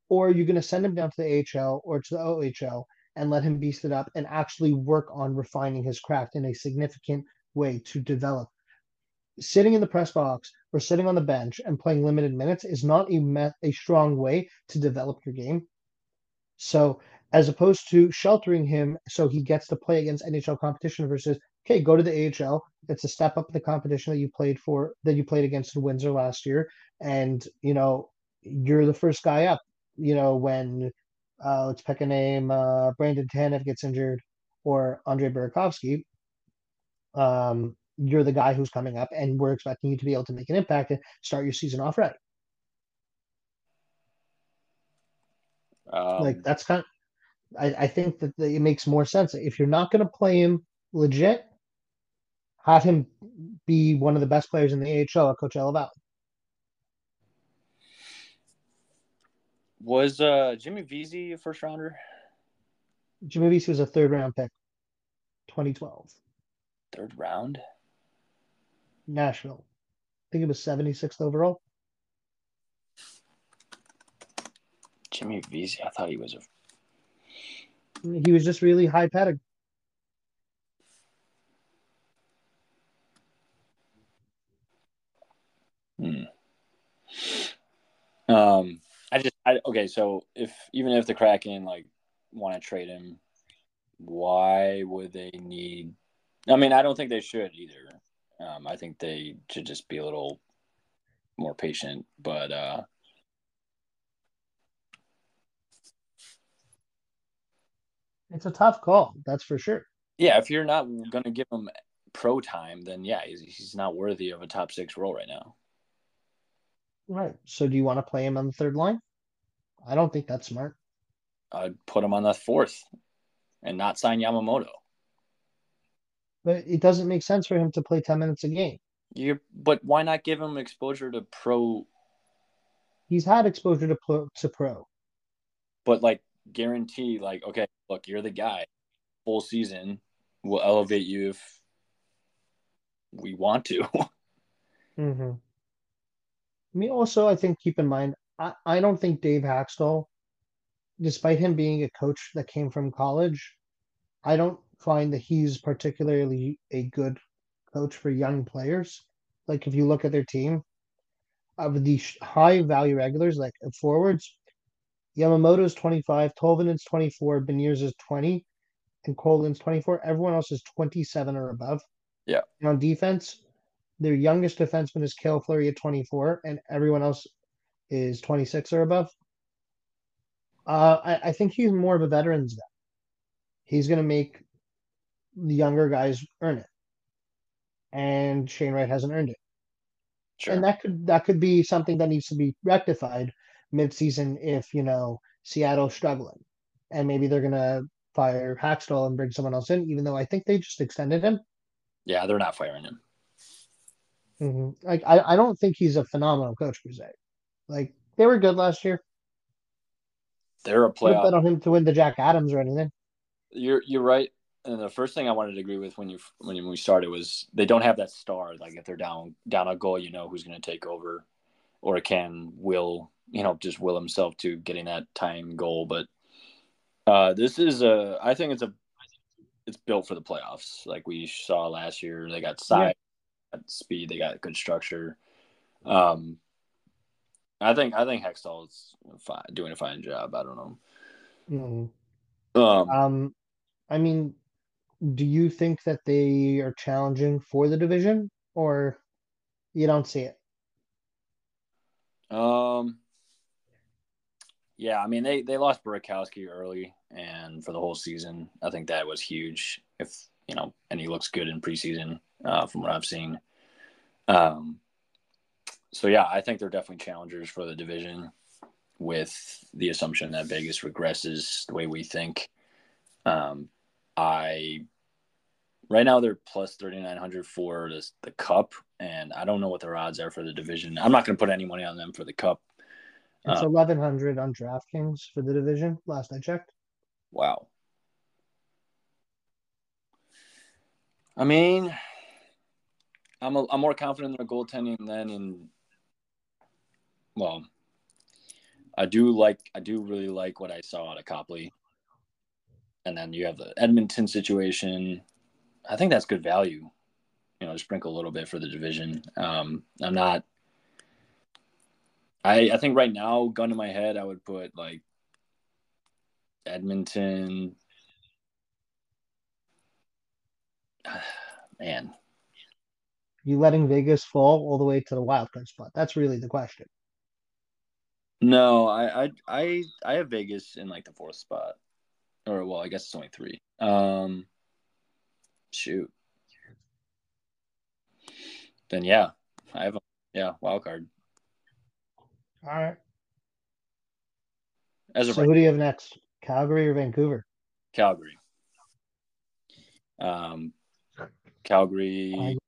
or you're going to send him down to the AHL or to the OHL and let him beast it up and actually work on refining his craft in a significant way to develop. Sitting in the press box or sitting on the bench and playing limited minutes is not a, me- a strong way to develop your game. So, as opposed to sheltering him so he gets to play against NHL competition versus, okay, go to the AHL. It's a step up in the competition that you played for, that you played against in Windsor last year. And, you know, you're the first guy up, you know, when uh, let's pick a name. Uh, Brandon Tanev gets injured, or Andre Burakovsky. Um, you're the guy who's coming up, and we're expecting you to be able to make an impact and start your season off right. Um, like that's kind. Of, I, I think that the, it makes more sense if you're not going to play him legit. Have him be one of the best players in the AHL at Coachella Valley. Was uh, Jimmy Vesey a first rounder? Jimmy Vesey was a third round pick, 2012. Third round? Nashville. I think it was 76th overall. Jimmy Vesey, I thought he was a. He was just really high pedigree. Hmm. Um, I just I okay, so if even if the Kraken like want to trade him, why would they need? I mean, I don't think they should either. Um, I think they should just be a little more patient. But uh, it's a tough call, that's for sure. Yeah, if you're not going to give him pro time, then yeah, he's, he's not worthy of a top six role right now. Right. So do you want to play him on the third line? I don't think that's smart. I'd put him on the fourth and not sign Yamamoto. But it doesn't make sense for him to play 10 minutes a game. You but why not give him exposure to pro? He's had exposure to pro, to pro. But like guarantee, like okay, look, you're the guy. Full season, we'll elevate you if we want to. mm-hmm. I mean, also, I think keep in mind, I, I don't think Dave Hakstol, despite him being a coach that came from college, I don't find that he's particularly a good coach for young players. Like if you look at their team, of the high value regulars, like uh, forwards, Yamamoto's 25, Tolvanen's 24, Beniers is 20, and Colin's 24. Everyone else is 27 or above. Yeah. And on defense, their youngest defenseman is Cale Fleury at 24, and everyone else is 26 or above. Uh, I, I think he's more of a veterans guy. He's going to make the younger guys earn it and Shane Wright hasn't earned it. Sure. And that could that could be something that needs to be rectified midseason if you know Seattle's struggling, and maybe they're gonna fire Hakstol and bring someone else in, even though I think they just extended him. Yeah, they're not firing him. Mm-hmm. Like I, I don't think he's a phenomenal coach se. Like they were good last year. They're a playoff. Bet on him to win the Jack Adams or anything. You're you're right and the first thing I wanted to agree with when you when we started was they don't have that star. Like if they're down down a goal, you know who's going to take over, or can will you know just will himself to getting that tying goal. But uh, this is a I think it's a it's built for the playoffs. Like we saw last year, they got got speed, they got good structure. Um, I think I think Hakstol is fine, doing a fine job. I don't know. Mm-hmm. Um, um, I mean, do you think that they are challenging for the division or you don't see it? Um, yeah, I mean they they lost Burakovsky early and for the whole season. I think that was huge. If you know, and he looks good in preseason uh, from what I've seen. Um, so yeah, I think they're definitely challengers for the division, with the assumption that Vegas regresses the way we think. Um, I right now they're plus 3900 for this, the cup and i don't know what their odds are for the division i'm not going to put any money on them for the cup it's uh, 1100 on draftkings for the division last i checked wow i mean i'm, a, I'm more confident in their goaltending than in well i do like i do really like what i saw out of copley and then you have the edmonton situation I think that's good value. You know, sprinkle a little bit for the division. Um, I'm not. I I think right now, gun to my head, I would put like Edmonton. Man, you letting Vegas fall all the way to the wild card spot? That's really the question. No, I I I I have Vegas in like the fourth spot, or well, I guess it's only three. Um, Shoot. Then yeah, I have a yeah wild card. All right. As so, right, who do you have next? Calgary or Vancouver? Calgary. Um, Calgary,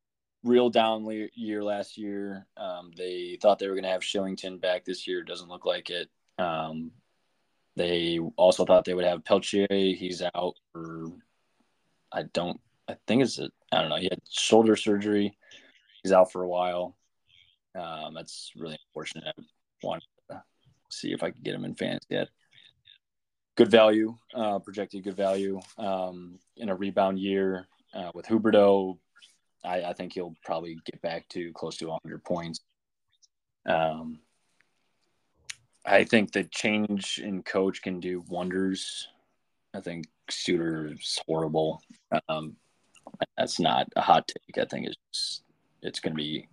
real down year last year. Um, they thought they were going to have Kylington back this year. Doesn't look like it. Um, they also thought they would have Pelletier. He's out for I don't I think it's I don't know. He had shoulder surgery. He's out for a while. Um, that's really unfortunate. I wanted to see if I could get him in fans yet. Good value, uh, projected good value um, in a rebound year uh, with Huberdeau. I, I, think he'll probably get back to close to 100 points. Um, I think the change in coach can do wonders. I think Sutter's horrible. Um, that's not a hot take. I think it's it's going to be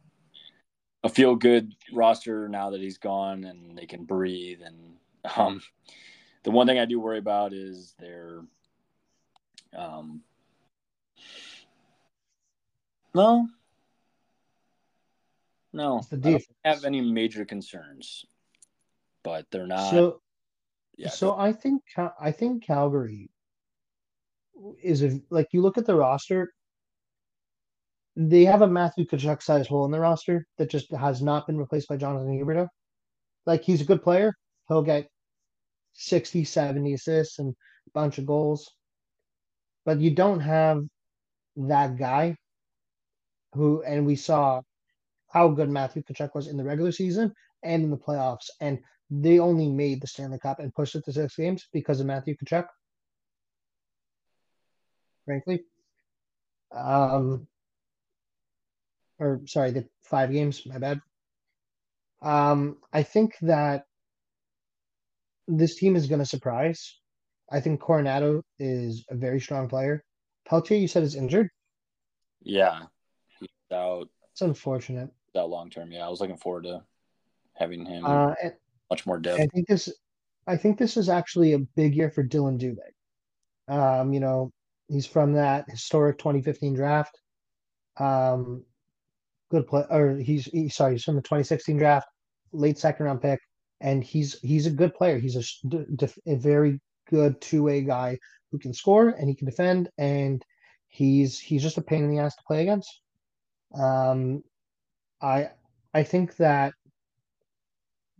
a feel good roster now that he's gone and they can breathe. And um, the one thing I do worry about is their um, No, no, I don't have any major concerns, but they're not. So yeah, so I think I think Calgary is a like you look at the roster, they have a Matthew Tkachuk size hole in the roster that just has not been replaced by Jonathan Huberdeau. Like he's a good player. He'll get 60, 70 assists and a bunch of goals. But you don't have that guy who and we saw how good Matthew Tkachuk was in the regular season and in the playoffs. And they only made the Stanley Cup and pushed it to six games because of Matthew Tkachuk. Frankly. Um or sorry, the five games, my bad. Um, I think that this team is going to surprise. I think Coronato is a very strong player. Pelletier, you said is injured. yeah, out It's unfortunate. that long term. Yeah, I was looking forward to having him Uh, and much more depth. I think this, I think this is actually a big year for Dillon Dubé. Um, you know, he's from that historic 2015 draft. Um, good play, or he's he, sorry, he's from the 2016 draft, late second round pick, and he's he's a good player. He's a, s- d- def- a very good two way guy who can score and he can defend, and he's he's just a pain in the ass to play against. Um, I I think that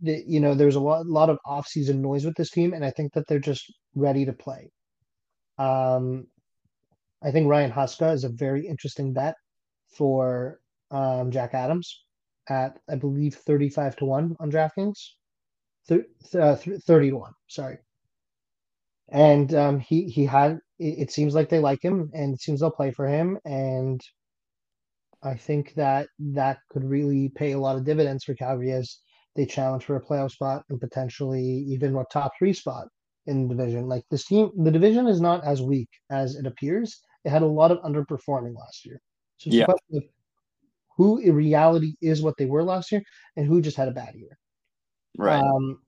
the, you know there's a lot lot of off season noise with this team, and I think that they're just ready to play. Um, I think Ryan Huska is a very interesting bet for um, Jack Adams at I believe 35 to 1 on DraftKings. Uh, th- 30 to 1, sorry. And um, he he had it, it seems like they like him and it seems they'll play for him and I think that that could really pay a lot of dividends for Calgary as they challenge for a playoff spot and potentially even a top 3 spot in the division. Like this team, the division is not as weak as it appears. It had a lot of underperforming last year. So it's Yeah. a question of who in reality is what they were last year and who just had a bad year. right. Um,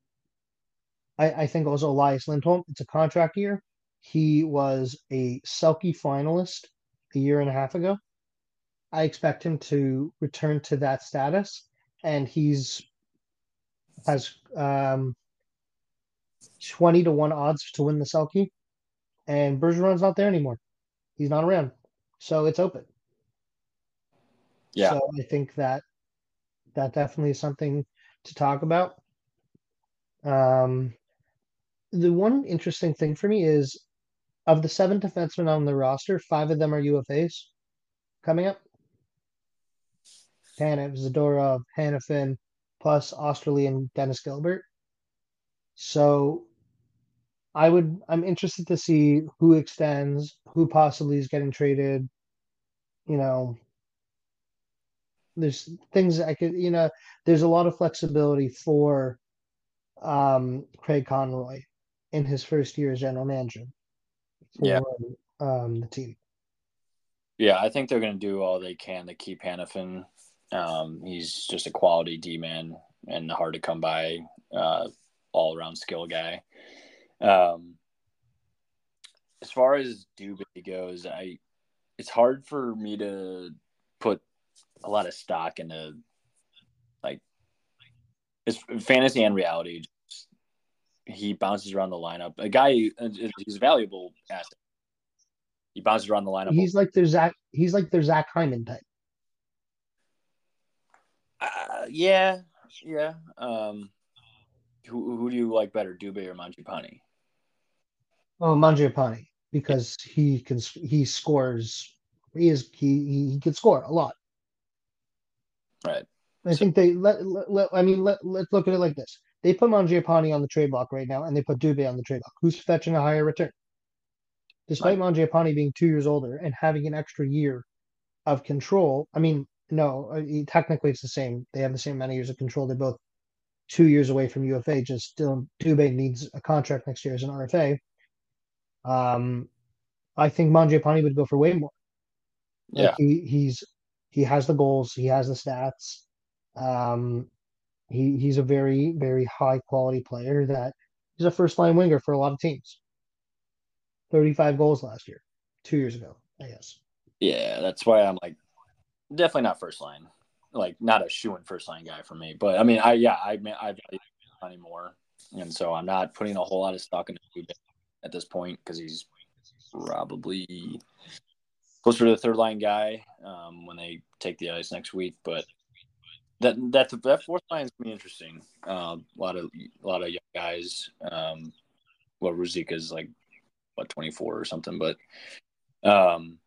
I, I think also Elias Lindholm, it's a contract year. He was a Selke finalist a year and a half ago. I expect him to return to that status, and he's has um, 20 to 1 odds to win the Selke. And Bergeron's not there anymore. He's not around. So it's open. Yeah. So I think that that definitely is something to talk about. Um, the one interesting thing for me is of the seven defensemen on the roster, five of them are UFAs coming up. Tanev, Zadorov, Hanifin, plus Oesterle and Dennis Gilbert. So I would I'm interested to see who extends, who possibly is getting traded. You know, there's things I could, you know, there's a lot of flexibility for um Craig Conroy in his first year as general manager for Yeah. um the team. Yeah, I think they're going to do all they can to keep Hanifin. Um, he's just a quality D man and hard to come by, uh, all around skill guy. Um, as far as Dubé goes, I it's hard for me to put a lot of stock into like it's fantasy and reality. He bounces around the lineup. A guy, he's a valuable asset. He bounces around the lineup. He's like their Zach he's like their Zach Hyman type. Uh, yeah, yeah. Um, who who do you like better, Dubé or Mangiapane? Oh, Mangiapane because he can he scores. He is he he, can score a lot. Right. I So- think they let, let, let I mean let let's look at it like this. They put Mangiapane on the trade block right now, and they put Dubé on the trade block. Who's fetching a higher return? Despite Mangiapane being two years older and having an extra year of control, I mean, no, uh, technically it's the same. They have the same amount of years of control. They're both two years away from UFA. Just still, Dubé needs a contract next year as an RFA. Um, I think Mangiapane would go for way more. Like Yeah. he he's he has the goals, he has the stats. Um, he he's a very very high quality player that he's a first line winger for a lot of teams. Thirty five goals last year, two years ago, I guess. Yeah, that's why I'm like, definitely not first line. Like not a shoe in first line guy for me. But I mean, I yeah, I mean I value Money more, and so I'm not putting a whole lot of stock into at this point because he's probably closer to the third line guy um, when they take the ice next week. But that that that fourth line is gonna be interesting. Uh, a lot of a lot of young guys. Um, well, is like what 24 or something, but um,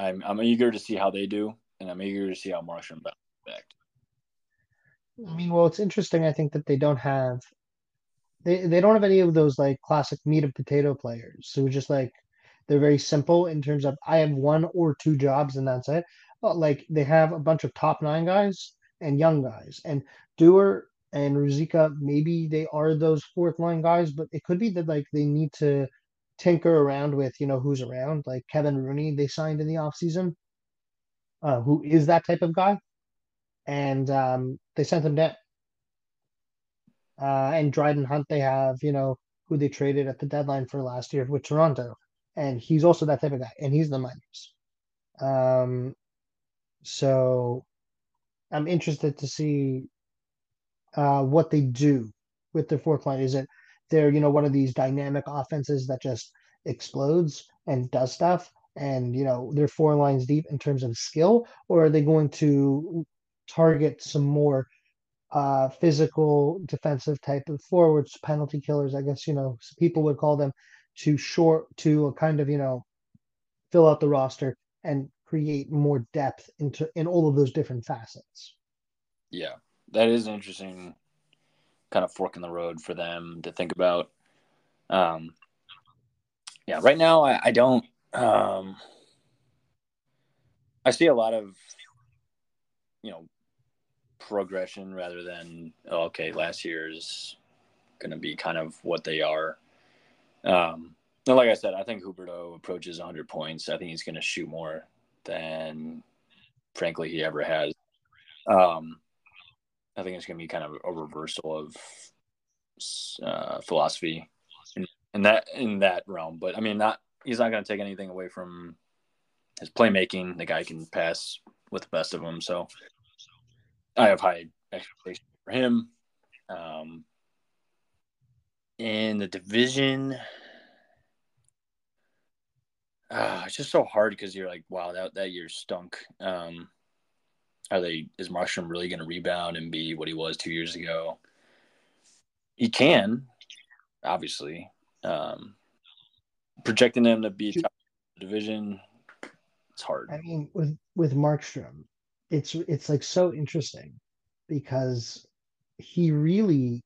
I'm I'm eager to see how they do, and I'm eager to see how Markstrom bounce back. I mean, well, it's interesting. I think that they don't have they they don't have any of those like classic meat and potato players. So just like they're very simple in terms of I have one or two jobs and that's it. But like they have a bunch of top nine guys and young guys, and Duehr and Ruzicka, maybe they are those fourth line guys, but it could be that like they need to tinker around with you know who's around. Like Kevin Rooney, they signed in the offseason, uh, who is that type of guy, and um, they sent him down. Uh, and Dryden Hunt, they have you know who they traded at the deadline for last year with Toronto, and he's also that type of guy, and he's the minors. Um, so I'm interested to see uh, what they do with their fourth line. Is it they're you know one of these dynamic offenses that just explodes and does stuff, and you know they're four lines deep in terms of skill, or are they going to target some more uh, physical defensive type of forwards, penalty killers? I guess you know people would call them to short to kind of you know fill out the roster and create more depth into in all of those different facets. Yeah, that is interesting kind of fork in the road for them to think about. Um, yeah, right now I, I don't. Um, I see a lot of, you know, progression rather than oh, okay, last year's going to be kind of what they are. Um, and like I said, I think Huberdeau approaches 100 points. I think he's going to shoot more than, frankly, he ever has. Um, I think it's going to be kind of a reversal of uh, philosophy in, in, that in that realm. But I mean, not he's not going to take anything away from his playmaking. The guy can pass with the best of them, so I have high expectations for him. Um, in the division, uh, it's just so hard because you're like, wow, that that year stunk. Um, are they is Markstrom really going to rebound and be what he was two years ago? He can, obviously. Um, projecting him to be top division, it's hard. I mean, with with Markstrom, it's it's like so interesting because he really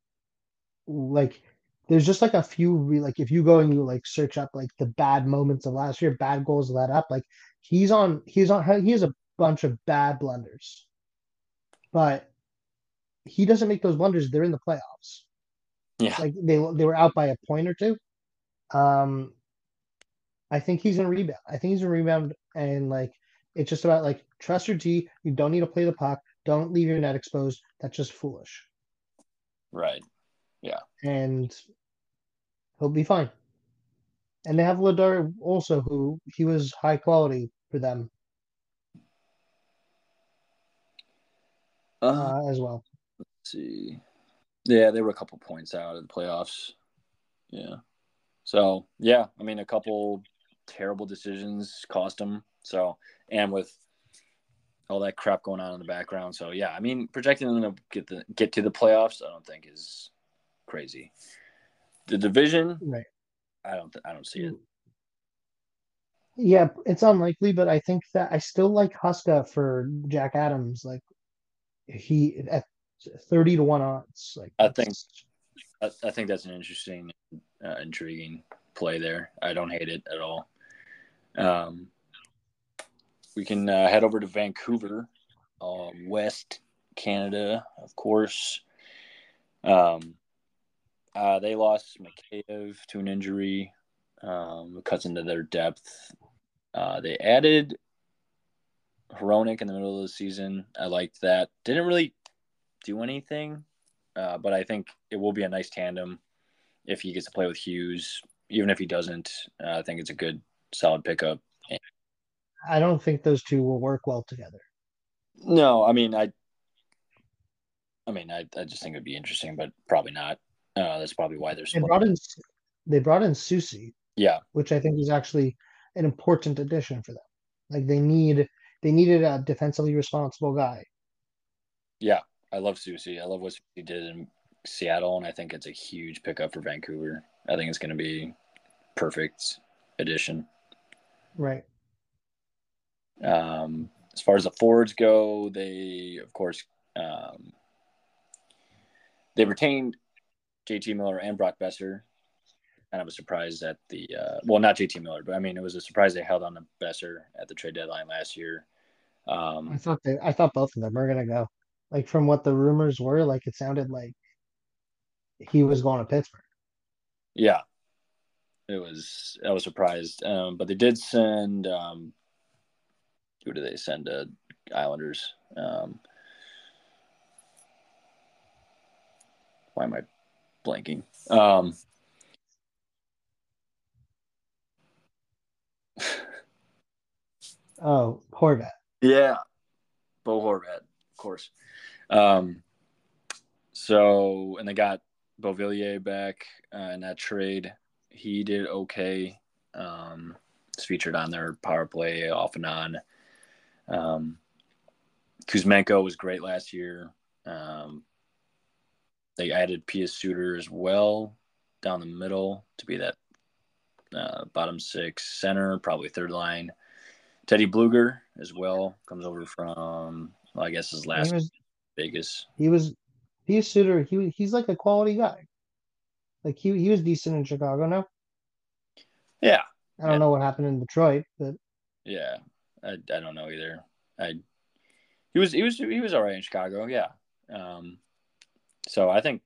like there's just like a few re- like if you go and you like search up like the bad moments of last year, bad goals let up, like he's on he's on he has a bunch of bad blunders. But he doesn't make those blunders, they're in the playoffs. Yeah. Like they they were out by a point or two. Um I think he's gonna rebound. I think he's gonna rebound and like it's just about like trust your D. You don't need to play the puck. Don't leave your net exposed. That's just foolish. Right. Yeah. And he'll be fine. And they have Vladar also, who he was high quality for them uh, uh, as well. Let's see. Yeah, they were a couple points out of the playoffs. Yeah. So yeah, I mean, a couple terrible decisions cost them. So and with all that crap going on in the background, so yeah, I mean, projecting them to get the get to the playoffs, I don't think is crazy. The division, right? I don't. I don't see it. Yeah, it's unlikely, but I think that I still like Huska for Jack Adams. Like he at thirty to one odds. Like I think, I, I think that's an interesting, uh, intriguing play there. I don't hate it at all. Um, we can uh, head over to Vancouver, uh, West Canada, of course. Um, uh, they lost Mikheyev to an injury. Um, it cuts into their depth. Uh, they added Hronek in the middle of the season. I liked that. Didn't really do anything, uh, but I think it will be a nice tandem if he gets to play with Hughes. Even if he doesn't, uh, I think it's a good, solid pickup. I don't think those two will work well together. No, I mean I. I mean, I, I just think it'd be interesting, but probably not. Uh, that's probably why they're They brought in they brought in Soucy, Yeah, which I think is actually an important addition for them. Like they need they needed a defensively responsible guy. yeah. I love Soucy. I love what Soucy did in Seattle, and I think it's a huge pickup for Vancouver. I think it's going to be perfect addition. Right. Um, as far as the forwards go, they of course um, they retained JT Miller and Brock Boeser. Kind of a surprise at the uh, well, not JT Miller, but I mean it was a surprise they held on to Boeser at the trade deadline last year. I Um, thought they I thought both of them were gonna go. Like from what the rumors were, like it sounded like he was going to Pittsburgh. yeah, it was. I was surprised, um, but they did send. Um, who do they send to Islanders? Um, why am I blanking? Um, Oh, Horvat. Yeah, Bo Horvat, of course. Um, so and they got Beauvillier back uh, in that trade. He did okay. Um, it's featured on their power play off and on. Um, Kuzmenko was great last year. Um, they added Pius Suter as well down the middle to be that uh, bottom six center, probably third line. Teddy Blueger as well comes over from well, I guess his He last was Vegas. he was he was Suter. He he's like a quality guy. Like he he was decent in Chicago. Now Yeah, I don't know what happened in Detroit, but yeah. I, I don't know either. I he was he was he was all right in Chicago. Yeah. Um, so I think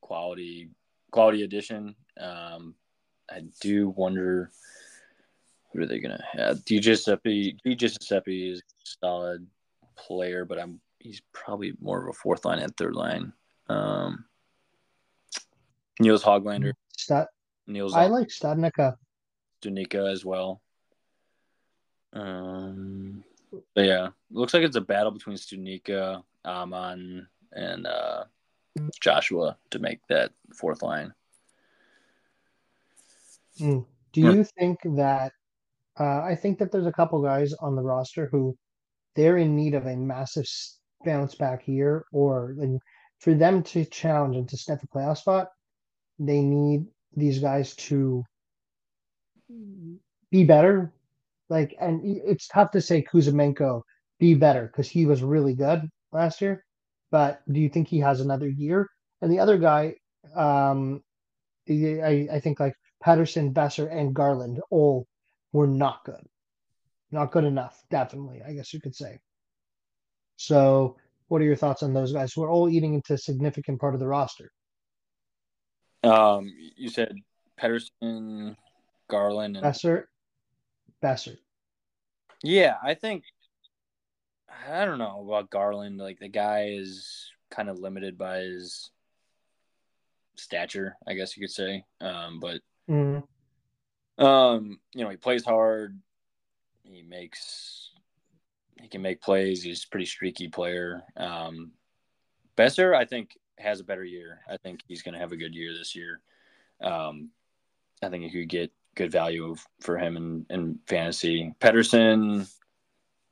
quality quality addition. Um, I do wonder who are they gonna have? Di Giuseppe Di Giuseppe is a solid player, but I'm he's probably more of a fourth line and third line. Um, Niels Hoglander, Stud, Niels I like Studnicka. Danica as well. Um, but yeah, looks like it's a battle between Studnicka, Åman, and uh, Joshua to make that fourth line. Mm. Do you think that? Uh, I think that there's a couple guys on the roster who they're in need of a massive bounce back year, or for them to challenge and to step the playoff spot, they need these guys to be better. Like, and it's tough to say Kuzmenko be better because he was really good last year. But do you think he has another year? And the other guy, um, I, I think like Pettersson, Boeser, and Garland all were not good. Not good enough, definitely, I guess you could say. So, what are your thoughts on those guys who are all eating into a significant part of the roster? Um, you said Pettersson, Garland, and Boeser, Boeser. yeah, I think I don't know about Garland. Like the guy is kind of limited by his stature, I guess you could say. Um, but Mm, Um, you know, he plays hard. He makes he can make plays. He's a pretty streaky player. Um, Boeser, I think, has a better year. I think he's going to have a good year this year. Um, I think you could get good value for him in, in fantasy. Pettersson,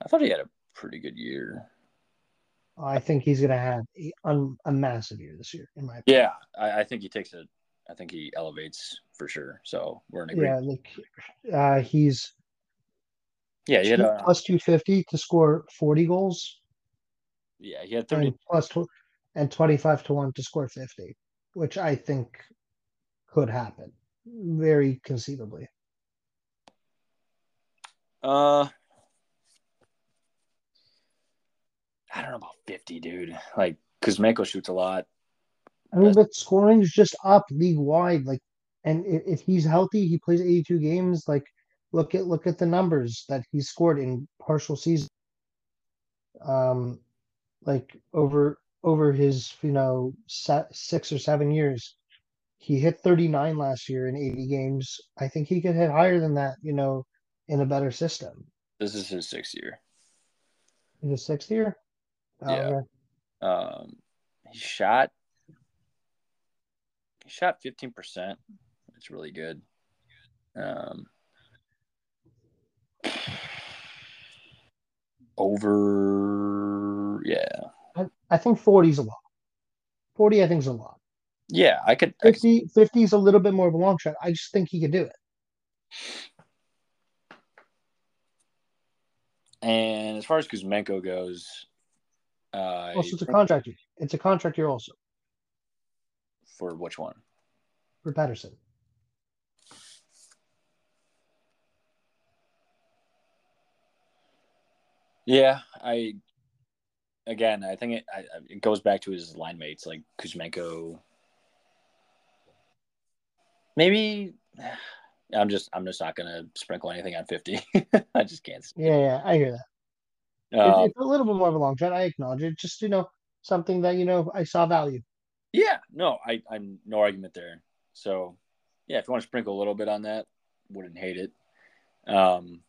I thought he had a pretty good year. I think he's going to have a, a massive year this year, in my opinion. Yeah, I, I think he takes it. I think he elevates for sure. So we're in agreement. Yeah, like uh, he's Yeah, he had two, a, plus 250 to score 40 goals yeah he had thirty. and plus tw- and 25 to 1 to score 50, which I think could happen very conceivably. Uh, I don't know about fifty, dude. Like because Kuzmenko shoots a lot. I mean, but scoring is just up league wide. Like, and if, if he's healthy, he plays 82 games. Like, look at look at the numbers that he scored in partial season. Um, like over over his you know six or seven years, he hit 39 last year in 80 games. I think he could hit higher than that. You know, in a better system. This is his sixth year. His sixth year. Oh, Yeah. Um, he shot. He shot fifteen percent. It's really good. Um, over, yeah, I, I think 40 is a lot. 40, I think, is a lot. yeah. I could. I could 50, 50 is a little bit more of a long shot. I just think he could do it. and as far as Kuzmenko goes, uh, Also, it's a contract year. It's a contract year also for which one? for Pettersson. Yeah, I again, I think it I, it goes back to his line mates like Kuzmenko. Maybe I'm just I'm just not gonna sprinkle anything on fifty. I just can't. Yeah, yeah, I hear that. It- Um, it's a little bit more of a long shot. I acknowledge it. Just you know, something that you know I saw value. Yeah, no, I I'm no argument there. So yeah, if you want to sprinkle a little bit on that, wouldn't hate it. Um,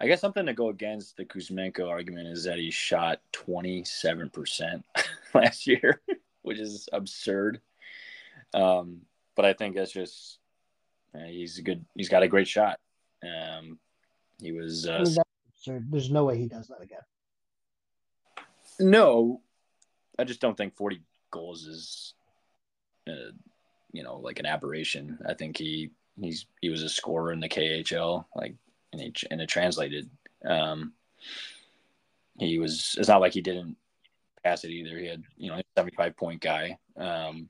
I guess something to go against the Kuzmenko argument is that he shot 27% last year, which is absurd. Um, but I think that's just uh, he's a good. He's got a great shot. Um, he was uh. There's no way he does that again. no. I just don't think 40 goals is, uh, you know, like an aberration. I think he he's he was a scorer in the KHL, like and it and it translated. Um, he was. It's not like he didn't pass it either. He had you know a 75 point guy. Um,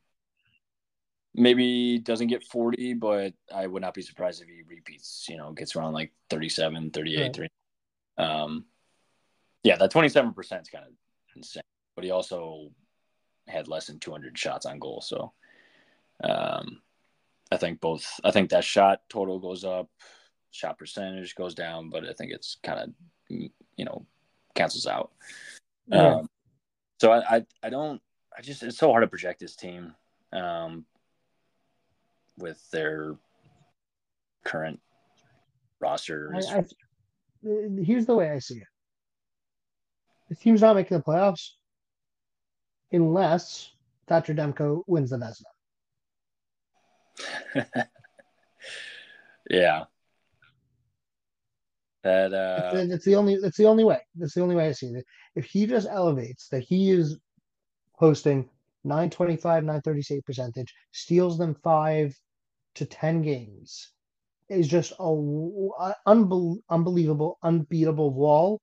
maybe doesn't get 40, but I would not be surprised if he repeats. You know, gets around like 37, 38, Right. 30. Um, yeah, that 27 percent is kind of insane. But he also had less than 200 shots on goal, so um, I think both. I think that shot total goes up, shot percentage goes down, but I think it's kind of you know cancels out. Yeah. Um, so I, I I don't I just it's so hard to project this team um, with their current roster. I, I, here's the way I see it. The team's not making the playoffs unless Thatcher Demko wins the Vezina. yeah. That uh That's- that's the only. That's the only way. That's the only way I see it. If he just elevates that, he is hosting 925, 938 percentage, steals them five to ten games, is just a unbel- unbelievable, unbeatable wall.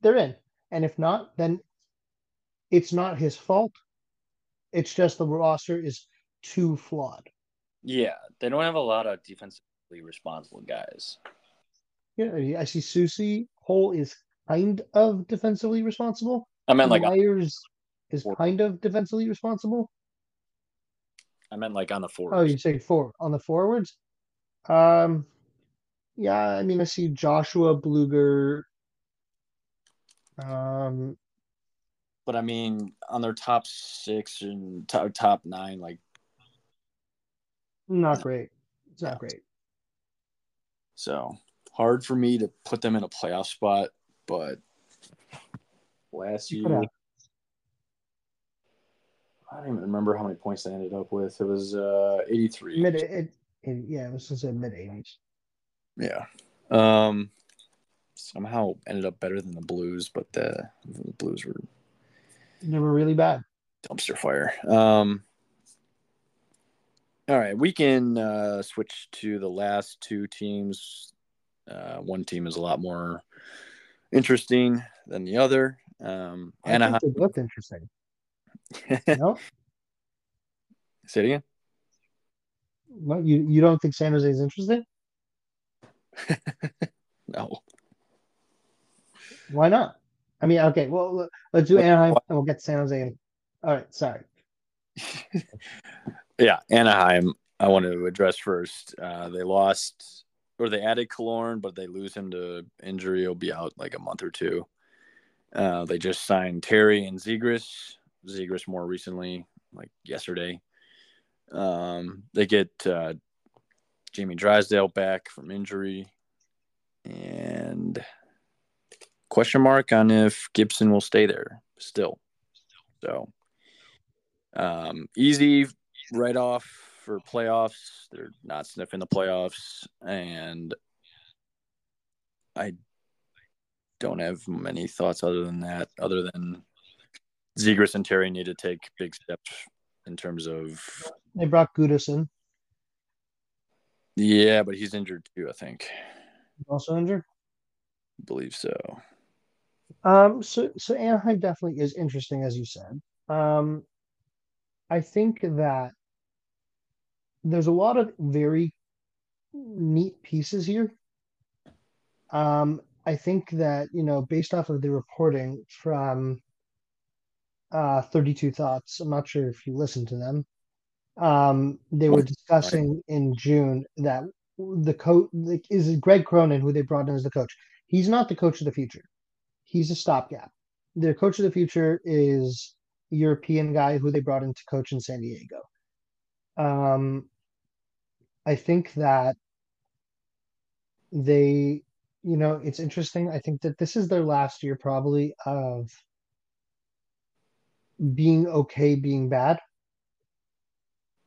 They're in, and if not, then it's not his fault. It's just the roster is too flawed. yeah, they don't have a lot of defensively responsible guys. Yeah, I see Susie Hole is kind of defensively responsible. I meant like Myers is kind of defensively responsible. I meant like on the forwards. Oh, you say four on the forwards? Um, yeah, I mean, I see Joshua Blueger. Um, But I mean on their top six and top, top nine, like not great. It's not Yeah. great. so hard for me to put them in a playoff spot. But last year, I don't even remember how many points they ended up with. It was uh 83. Mid, it, it, yeah, it was just a mid eighties. Yeah. Um somehow ended up better than the Blues, but the, the Blues were They were really bad. dumpster fire. Um all right, we can uh, switch to the last two teams. Uh, one team is a lot more interesting than the other. Um, I Anaheim. think they looked interesting. no, Say it again. what you you don't think San Jose is interesting? No. Why not? I mean, okay, well, let- let's do Anaheim and we'll get to San Jose. in. All right, sorry. Yeah, Anaheim. I want to address first. Uh, they lost, or they added Killorn, but they lose him to injury. He'll be out like a month or two. Uh, they just signed Terry and Zegras. Zegras more recently, like yesterday. Um, they get uh, Jamie Drysdale back from injury, and question mark on if Gibson will stay there still. So um, easy write off for playoffs. They're not sniffing the playoffs, and I don't have many thoughts other than that. Other than Zegras and Terry need to take big steps in terms of. They brought Gudas Yeah, but he's injured too. I think. Also injured. I believe so. Um. So so Anaheim definitely is interesting, as you said. Um, I think that there's a lot of very neat pieces here. Um, I think that you know, based off of the reporting from uh, 32 Thoughts, I'm not sure if you listened to them. Um, they were discussing in June that the coach is Greg Cronin, who they brought in as the coach. He's not the coach of the future. He's a stopgap. Their coach of the future is a European guy who they brought in to coach in San Diego. Um, I think that they, you know, it's interesting. I think that this is their last year probably of being okay being bad.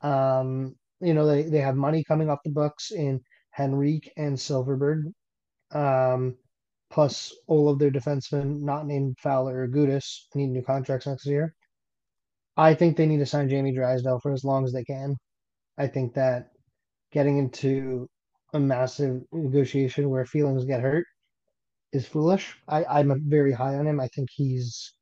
Um, you know, they, they have money coming off the books in Henrique and Silfverberg. Um, plus all of their defensemen not named Fowler or Gudas need new contracts next year. I think they need to sign Jamie Drysdale for as long as they can. I think that getting into a massive negotiation where feelings get hurt is foolish. I, I'm very high on him. I think he's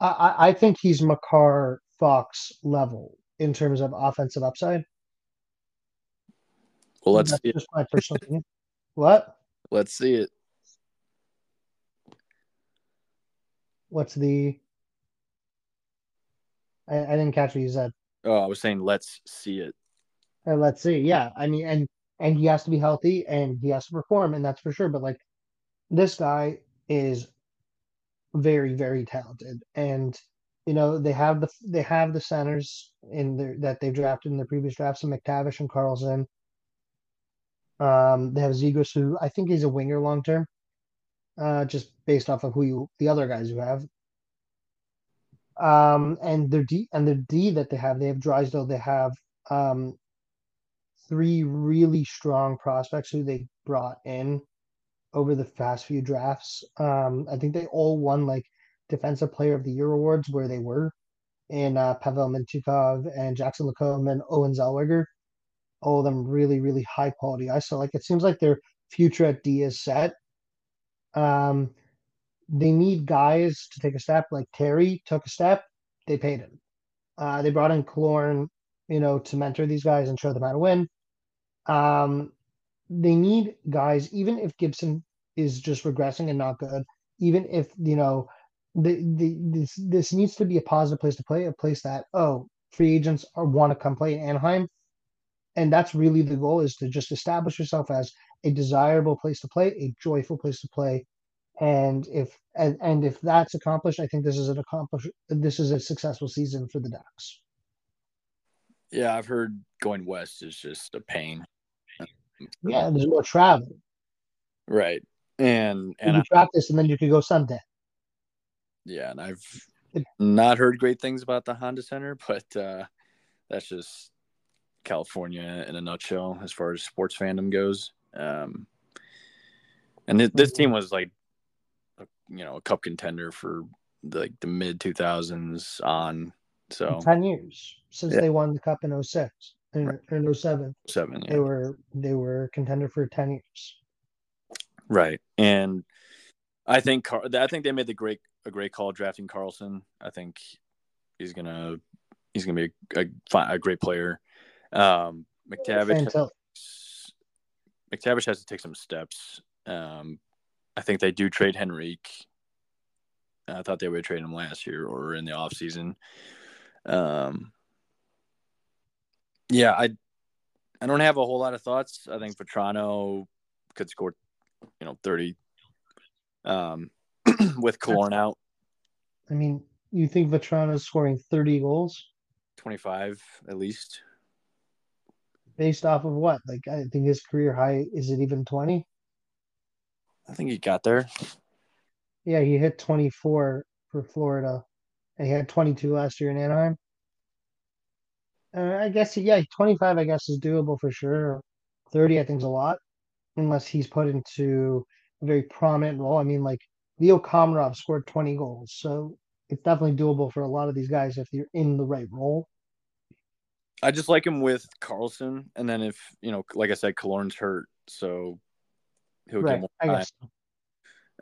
I, I think he's Makar Fox level in terms of offensive upside. Well, let's That's see just my personal opinion. What? Let's see it. What's the? I, I didn't catch what you said. Oh, I was saying let's see it. Uh, let's see. Yeah, I mean, and and he has to be healthy and he has to perform, and that's for sure. But like, this guy is very very talented and you know they have the they have the centers in their that they've drafted in the previous drafts of McTavish and Carlsson. Um, they have Zegras, who I think he's a winger long term, uh, just based off of who you the other guys you have. Um, and their D and the D that they have, they have Drysdale, they have um, three really strong prospects who they brought in over the past few drafts. Um, I think they all won like Defensive Player of the Year awards where they were, and uh, Pavel Mintyukov and Jackson Lacombe and Olen Zellweger. All of them really, really high quality I So like it seems like their future at D is set. Um, they need guys to take a step. Like Terry took a step, they paid him. Uh, they brought in Killorn, you know, to mentor these guys and show them how to win. Um, they need guys, even if Gibson is just regressing and not good, even if you know the, the this this needs to be a positive place to play, a place that oh free agents are want to come play in Anaheim, and that's really the goal is to just establish yourself as a desirable place to play, a joyful place to play, and if and, and if that's accomplished, I think this is an accomplished this is a successful season for the Ducks. Yeah, I've heard going west is just a pain. Yeah, there's more travel. Right. And and you I, practice and then you could go Sunday. Yeah, and I've not heard great things about the Honda Center, but uh that's just California in a nutshell as far as sports fandom goes. Um and th- this team was like a, you know, a cup contender for the, like the mid 2000s on so 10 years since yeah. they won the cup in 06 in, right. in 07. Seven, yeah. They were they were contender for 10 years. Right. And I think I think they made the great a great call drafting Carlsson. I think he's gonna he's gonna be a, a, a great player. Um, McTavish McTavish has to take some steps. Um, I think they do trade Henrique. I thought they would trade him last year or in the off season. Um, yeah, I I don't have a whole lot of thoughts. I think Vatrano could score, you know, thirty um, with Killorn out. I mean, you think Vatrano's scoring thirty goals? Twenty five at least. Based off of what? Like I think his career high is it even twenty? I think he got there. Yeah, he hit 24 for Florida, and he had 22 last year in Anaheim. Uh, I guess yeah, 25 I guess is doable for sure. 30 I think is a lot, unless he's put into a very prominent role. I mean, like Leo Komarov scored 20 goals, so it's definitely doable for a lot of these guys if you're in the right role. I just like him with Carlsson, and then if you know, like I said, Killorn's hurt, so he'll Right, get more I time. guess.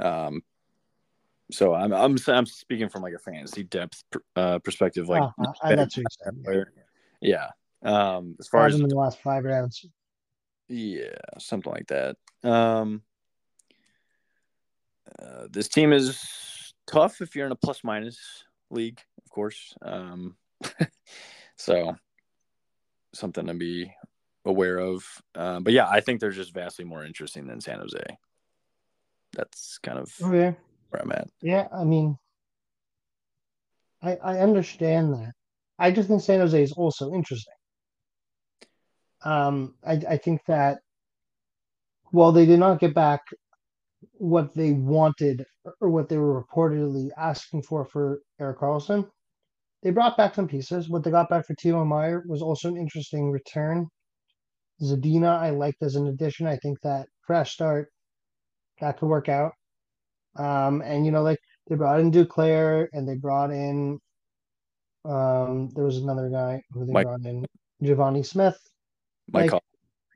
Um, so I'm I'm I'm speaking from like a fantasy depth uh, perspective, like that's what you yeah. Um, as far as in the last five rounds. yeah, something like that. Um, uh, this team is tough if you're in a plus minus league, of course. Um, so something to be aware of. Um, but yeah, I think they're just vastly more interesting than San Jose. That's kind of Okay. where I'm at. Yeah, I mean, I I understand that. I just think San Jose is also interesting. Um, I I think that while they did not get back what they wanted or what they were reportedly asking for for Erik Karlsson, they brought back some pieces. What they got back for Timo Meier was also an interesting return. Zadina, I liked as an addition. I think that fresh start that could work out. Um, and you know, like they brought in Duclair and they brought in um there was another guy who they Mike- brought in Givani Smith. My Like.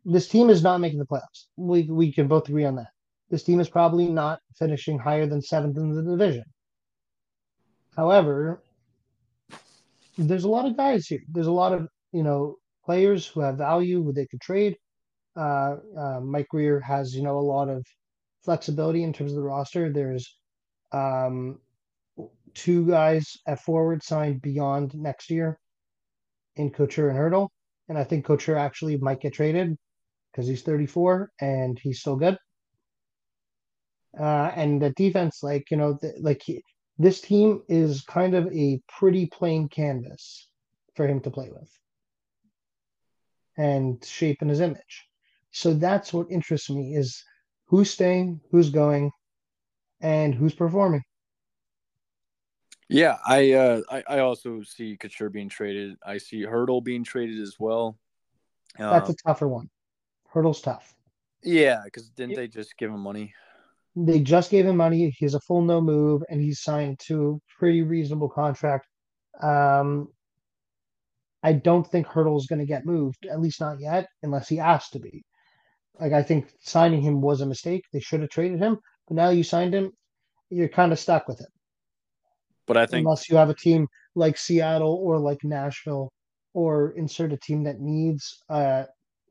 This team is not making the playoffs. We we can both agree on that. This team is probably not finishing higher than seventh in the division. However, there's a lot of guys here. There's a lot of you know players who have value who they could trade. Uh, uh, Mike Grier has you know a lot of flexibility in terms of the roster. There's um, two guys at forward signed beyond next year in Couture and Hertl, and I think Couture actually might get traded because he's 34 and he's still good. Uh, and the defense, like you know, th- like he, this team is kind of a pretty plain canvas for him to play with and shape in his image. So that's what interests me is who's staying, who's going, and who's performing. Yeah, I uh I, I also see Couture being traded. I see Hertl being traded as well. That's Um, a tougher one. Hertl's tough. yeah, because didn't Yep. they just give him money? They just gave him money. He's a full no move, and he's signed to a pretty reasonable contract. Um, I don't think Hertl's going to get moved, at least not yet, unless he asks to be. Like I think signing him was a mistake. They should have traded him, but now you signed him, you're kind of stuck with it. But I think Unless you have a team like Seattle or like Nashville, or insert a team that needs a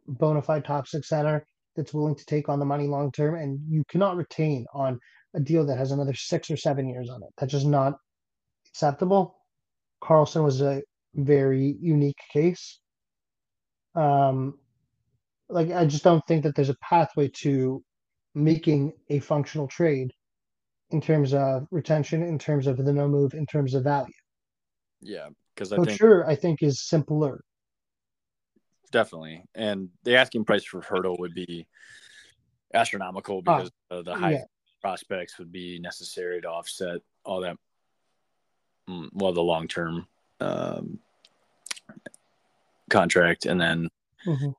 bona fide top six center that's willing to take on the money long term, and you cannot retain on a deal that has another six or seven years on it. That's just not acceptable. Karlsson was a very unique case. Um, like I just don't think that there's a pathway to making a functional trade in terms of retention, in terms of the no move, in terms of value. yeah, because I So think sure, I think is simpler. Definitely, and the asking price for Hertl would be astronomical because the high yeah. prospects would be necessary to offset all that. mm, Well, the long term um, contract, and then Mhm.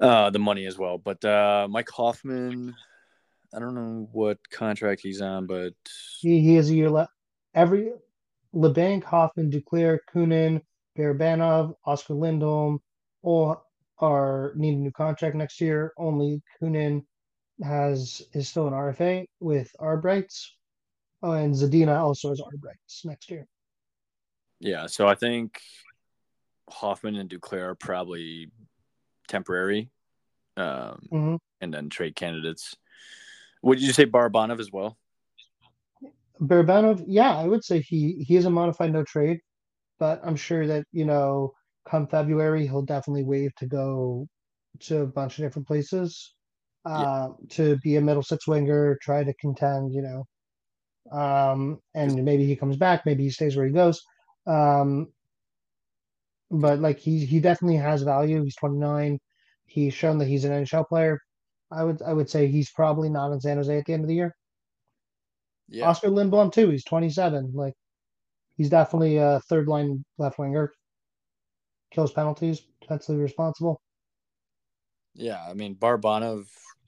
uh, the money as well. But uh, Mike Hoffman, I don't know what contract he's on, but He, he has a year left. Every Labanc, Hoffman, Duclair, Kunin, Barabanov, Oskar Lindblom, all are need a new contract next year. Only Kunin has is still an RFA with arb rights. Oh, and Zadina also has arb rights next year. yeah. So I think Hoffman and Duclair are probably temporary, um, hmm and then trade candidates. Would you say Barabanov as well? Barabanov, yeah, I would say he he is a modified no trade, but I'm sure that you know come February he'll definitely waive to go to a bunch of different places, uh, to be a middle six winger, try to contend, you know, um, and maybe he comes back, maybe he stays where he goes, um, but like he he definitely has value. He's 29. He's shown that he's an NHL player. I would I would say he's probably not in San Jose at the end of the year. Yeah. Oskar Lindblom too. He's 27. Like he's definitely a third line left winger. Kills penalties, defensively responsible. Yeah, I mean Barabanov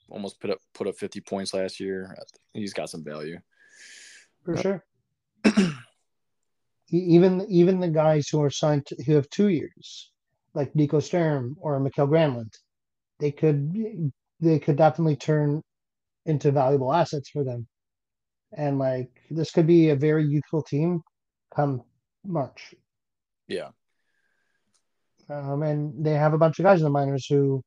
almost put up put up 50 points last year. He's got some value. For sure. even even the guys who are signed to, who have two years, like Nico Sturm or Mikael Granlund, they could they could definitely turn into valuable assets for them. And like this could be a very useful team come March. Yeah. Um, and they have a bunch of guys in the minors who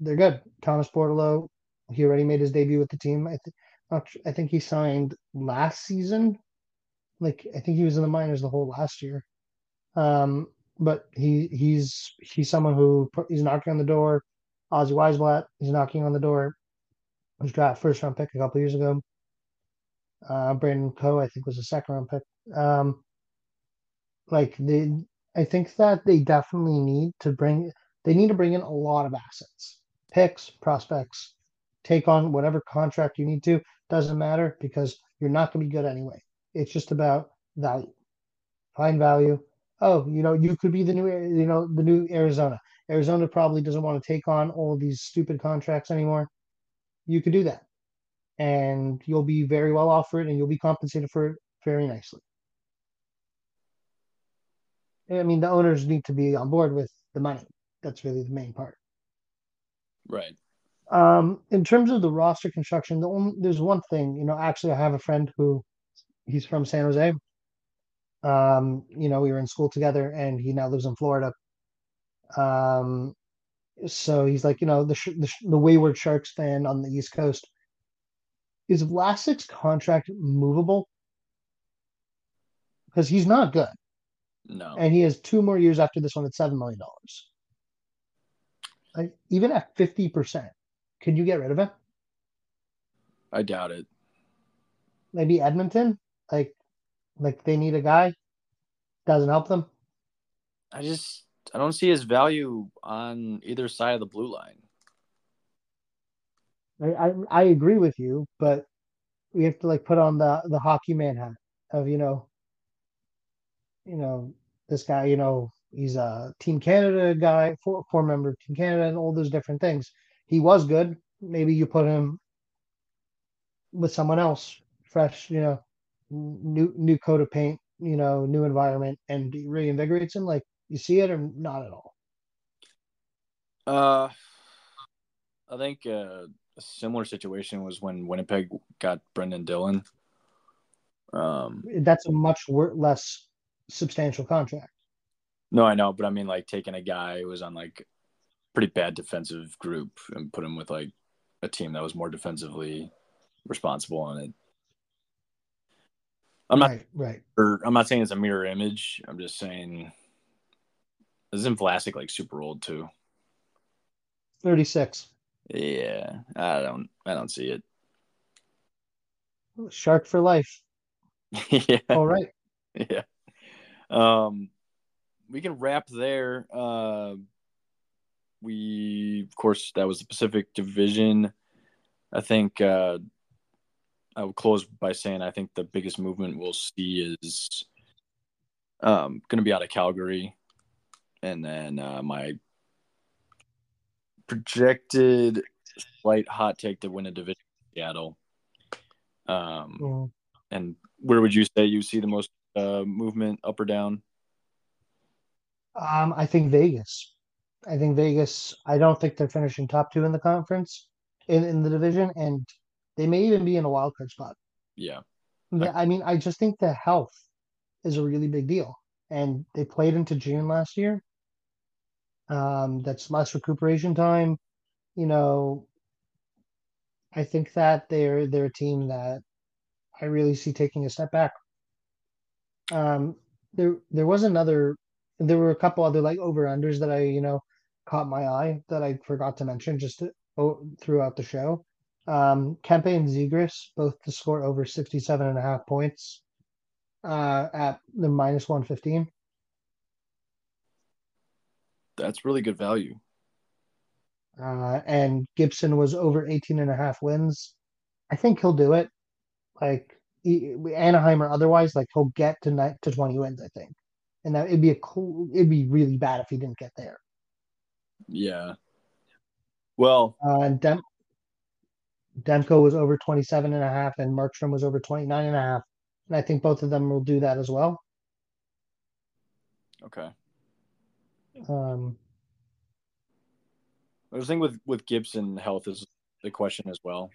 they're good. Thomas Bordeleau, he already made his debut with the team. I think I think he signed last season. Like I think he was in the minors the whole last year. Um, but he he's he's someone who he's knocking on the door. Ozzy Wiesblatt is knocking on the door. Was draft first round pick a couple years ago. Uh, Brandon Coe, I think, was a second round pick. Um, like they, I think that they definitely need to bring. They need to bring in a lot of assets, picks, prospects, take on whatever contract you need to. Doesn't matter because you're not going to be good anyway. It's just about value. Find value. Oh, you know, you could be the new, you know, the new Arizona. Arizona probably doesn't want to take on all these stupid contracts anymore. You could do that and you'll be very well off for it and you'll be compensated for it very nicely. I mean, the owners need to be on board with the money. That's really the main part. Right. Um, in terms of the roster construction, the only, there's one thing, you know, actually, I have a friend who he's from San Jose. Um, you know, we were in school together and he now lives in Florida. Um, so he's like, you know, the, the, the Wayward Sharks fan on the East Coast is Vlasic's contract movable? Because he's not good. No. And he has two more years after this one at $7 million. Like, even at 50%, can you get rid of him? I doubt it. Maybe Edmonton? Like, like they need a guy? Doesn't help them? I just I don't see his value on either side of the blue line. I, I, I agree with you, but we have to like put on the the hockey man hat of you know, you know this guy. You know he's a Team Canada guy, four four member of Team Canada, and all those different things. He was good. Maybe you put him with someone else, fresh. You know, new new coat of paint. You know, new environment, and reinvigorates him. Like you see it or not at all. Uh, I think uh, a similar situation was when Winnipeg got Brendan Dillon. Um, That's a much wor- less substantial contract. No, I know, but I mean, like taking a guy who was on like pretty bad defensive group and put him with like a team that was more defensively responsible on it. I'm not right, right. Or I'm not saying it's a mirror image. I'm just saying, isn't Vlasic like super old too? Thirty six. Yeah, I don't. I don't see it. Shark for life. yeah. All right. Yeah. Um, we can wrap there. Uh, we, of course, that was the Pacific Division. I think uh, I will close by saying I think the biggest movement we'll see is um, going to be out of Calgary, and then uh, my projected slight hot take to win a division Seattle. Um. And where would you say you see the most uh, movement up or down? Um, I think Vegas. I think Vegas. I don't think they're finishing top two in the conference in, in the division, and they may even be in a wild card spot. Yeah. I mean, I just think the health is a really big deal, and they played into June last year. Um, that's less recuperation time. You know, I think that they're they're a team that I really see taking a step back. Um, there there was another, there were a couple other like over unders that I you know caught my eye that I forgot to mention just to, oh, throughout the show. Um, Kempe and Zegras both to score over 67 and a half points uh, at the minus 115 that's really good value. uh, and Gibson was over 18 and a half wins. I think he'll do it. Like Anaheim or otherwise, like he'll get to ni- to 20 wins, I think. And that it'd be a cool it'd be really bad if he didn't get there. Yeah. Well, uh, Dem- Demko was over 27 and a half and Markstrom was over 29 and a half. And I think both of them will do that as well. Okay. Um, I was thinking with with Gibson health is the question as well.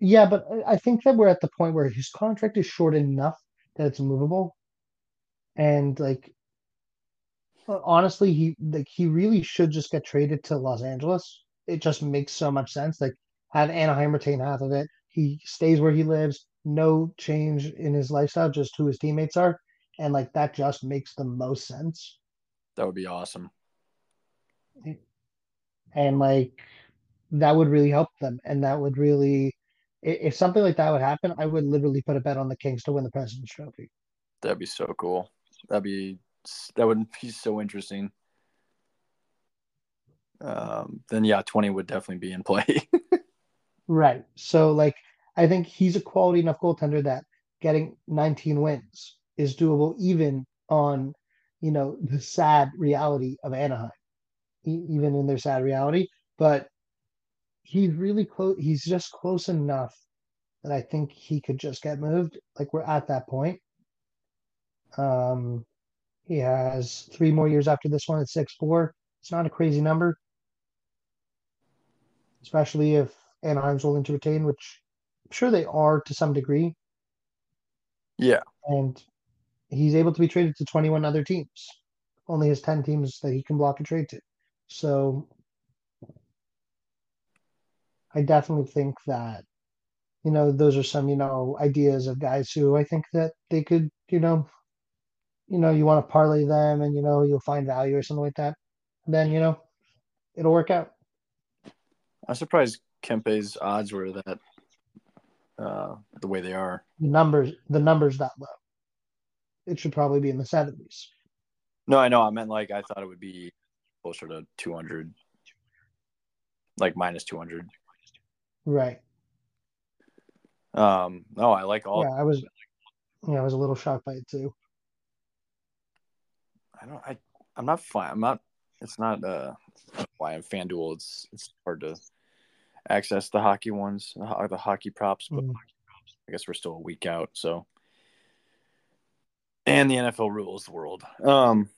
Yeah, but I think that we're at the point where his contract is short enough that it's movable. And like uh, honestly, he like he really should just get traded to Los Angeles. It just makes so much sense. Like have Anaheim retain half of it. He stays where he lives, no change in his lifestyle, just who his teammates are. And like that just makes the most sense. That would be awesome. And like that would really help them. And that would really if something like that would happen, I would literally put a bet on the Kings to win the President's Trophy. That'd be so cool. That'd be that would be so interesting. Um, then yeah, twenty would definitely be in play. right. So like, I think he's a quality enough goaltender that getting 19 wins is doable, even on you know the sad reality of Anaheim, even in their sad reality. But he's really close. He's just close enough that I think he could just get moved. Like we're at that point. Um, he has three more years after this one at six four. It's not a crazy number, especially if Anaheim's willing to retain, which I'm sure they are to some degree. Yeah, and he's able to be traded to 21 other teams. Only has 10 teams that he can block a trade to. So I definitely think that, you know, those are some, you know, ideas of guys who I think that they could, you know, you know, you want to parlay them and, you know, you'll find value or something like that. then, you know, it'll work out. I'm surprised Kempe's odds were that uh, the way they are. The numbers, the numbers that low. It should probably be in the 70s. No, I know. I meant like I thought it would be closer to 200, like minus 200. Right. Um. No, I like all. Yeah, I was. Yeah, I was a little shocked by it too. I don't. I. I'm not fine. I'm not. It's not. Uh. Why I'm FanDuel. It's. It's hard to access the hockey ones, the hockey props, but mm. I guess we're still a week out. So. And the NFL rules the world. Um.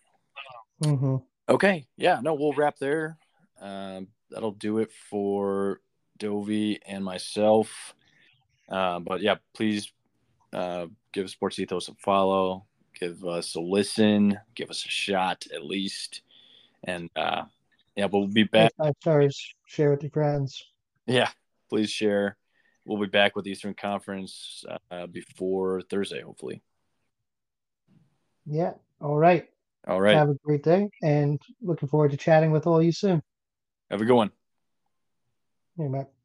Mm-hmm. Okay. Yeah. No, we'll wrap there. Um. That'll do it for Dovi and myself. Uh, but yeah, please uh, give Sports Ethos a follow, give us a listen, give us a shot at least, and uh, yeah, we'll be back. Five stars. Share with your friends. Yeah, please share. We'll be back with Eastern Conference uh, before Thursday, hopefully. Yeah. All right. All right. Have a great day, and looking forward to chatting with all you soon. Have a good one. Matt.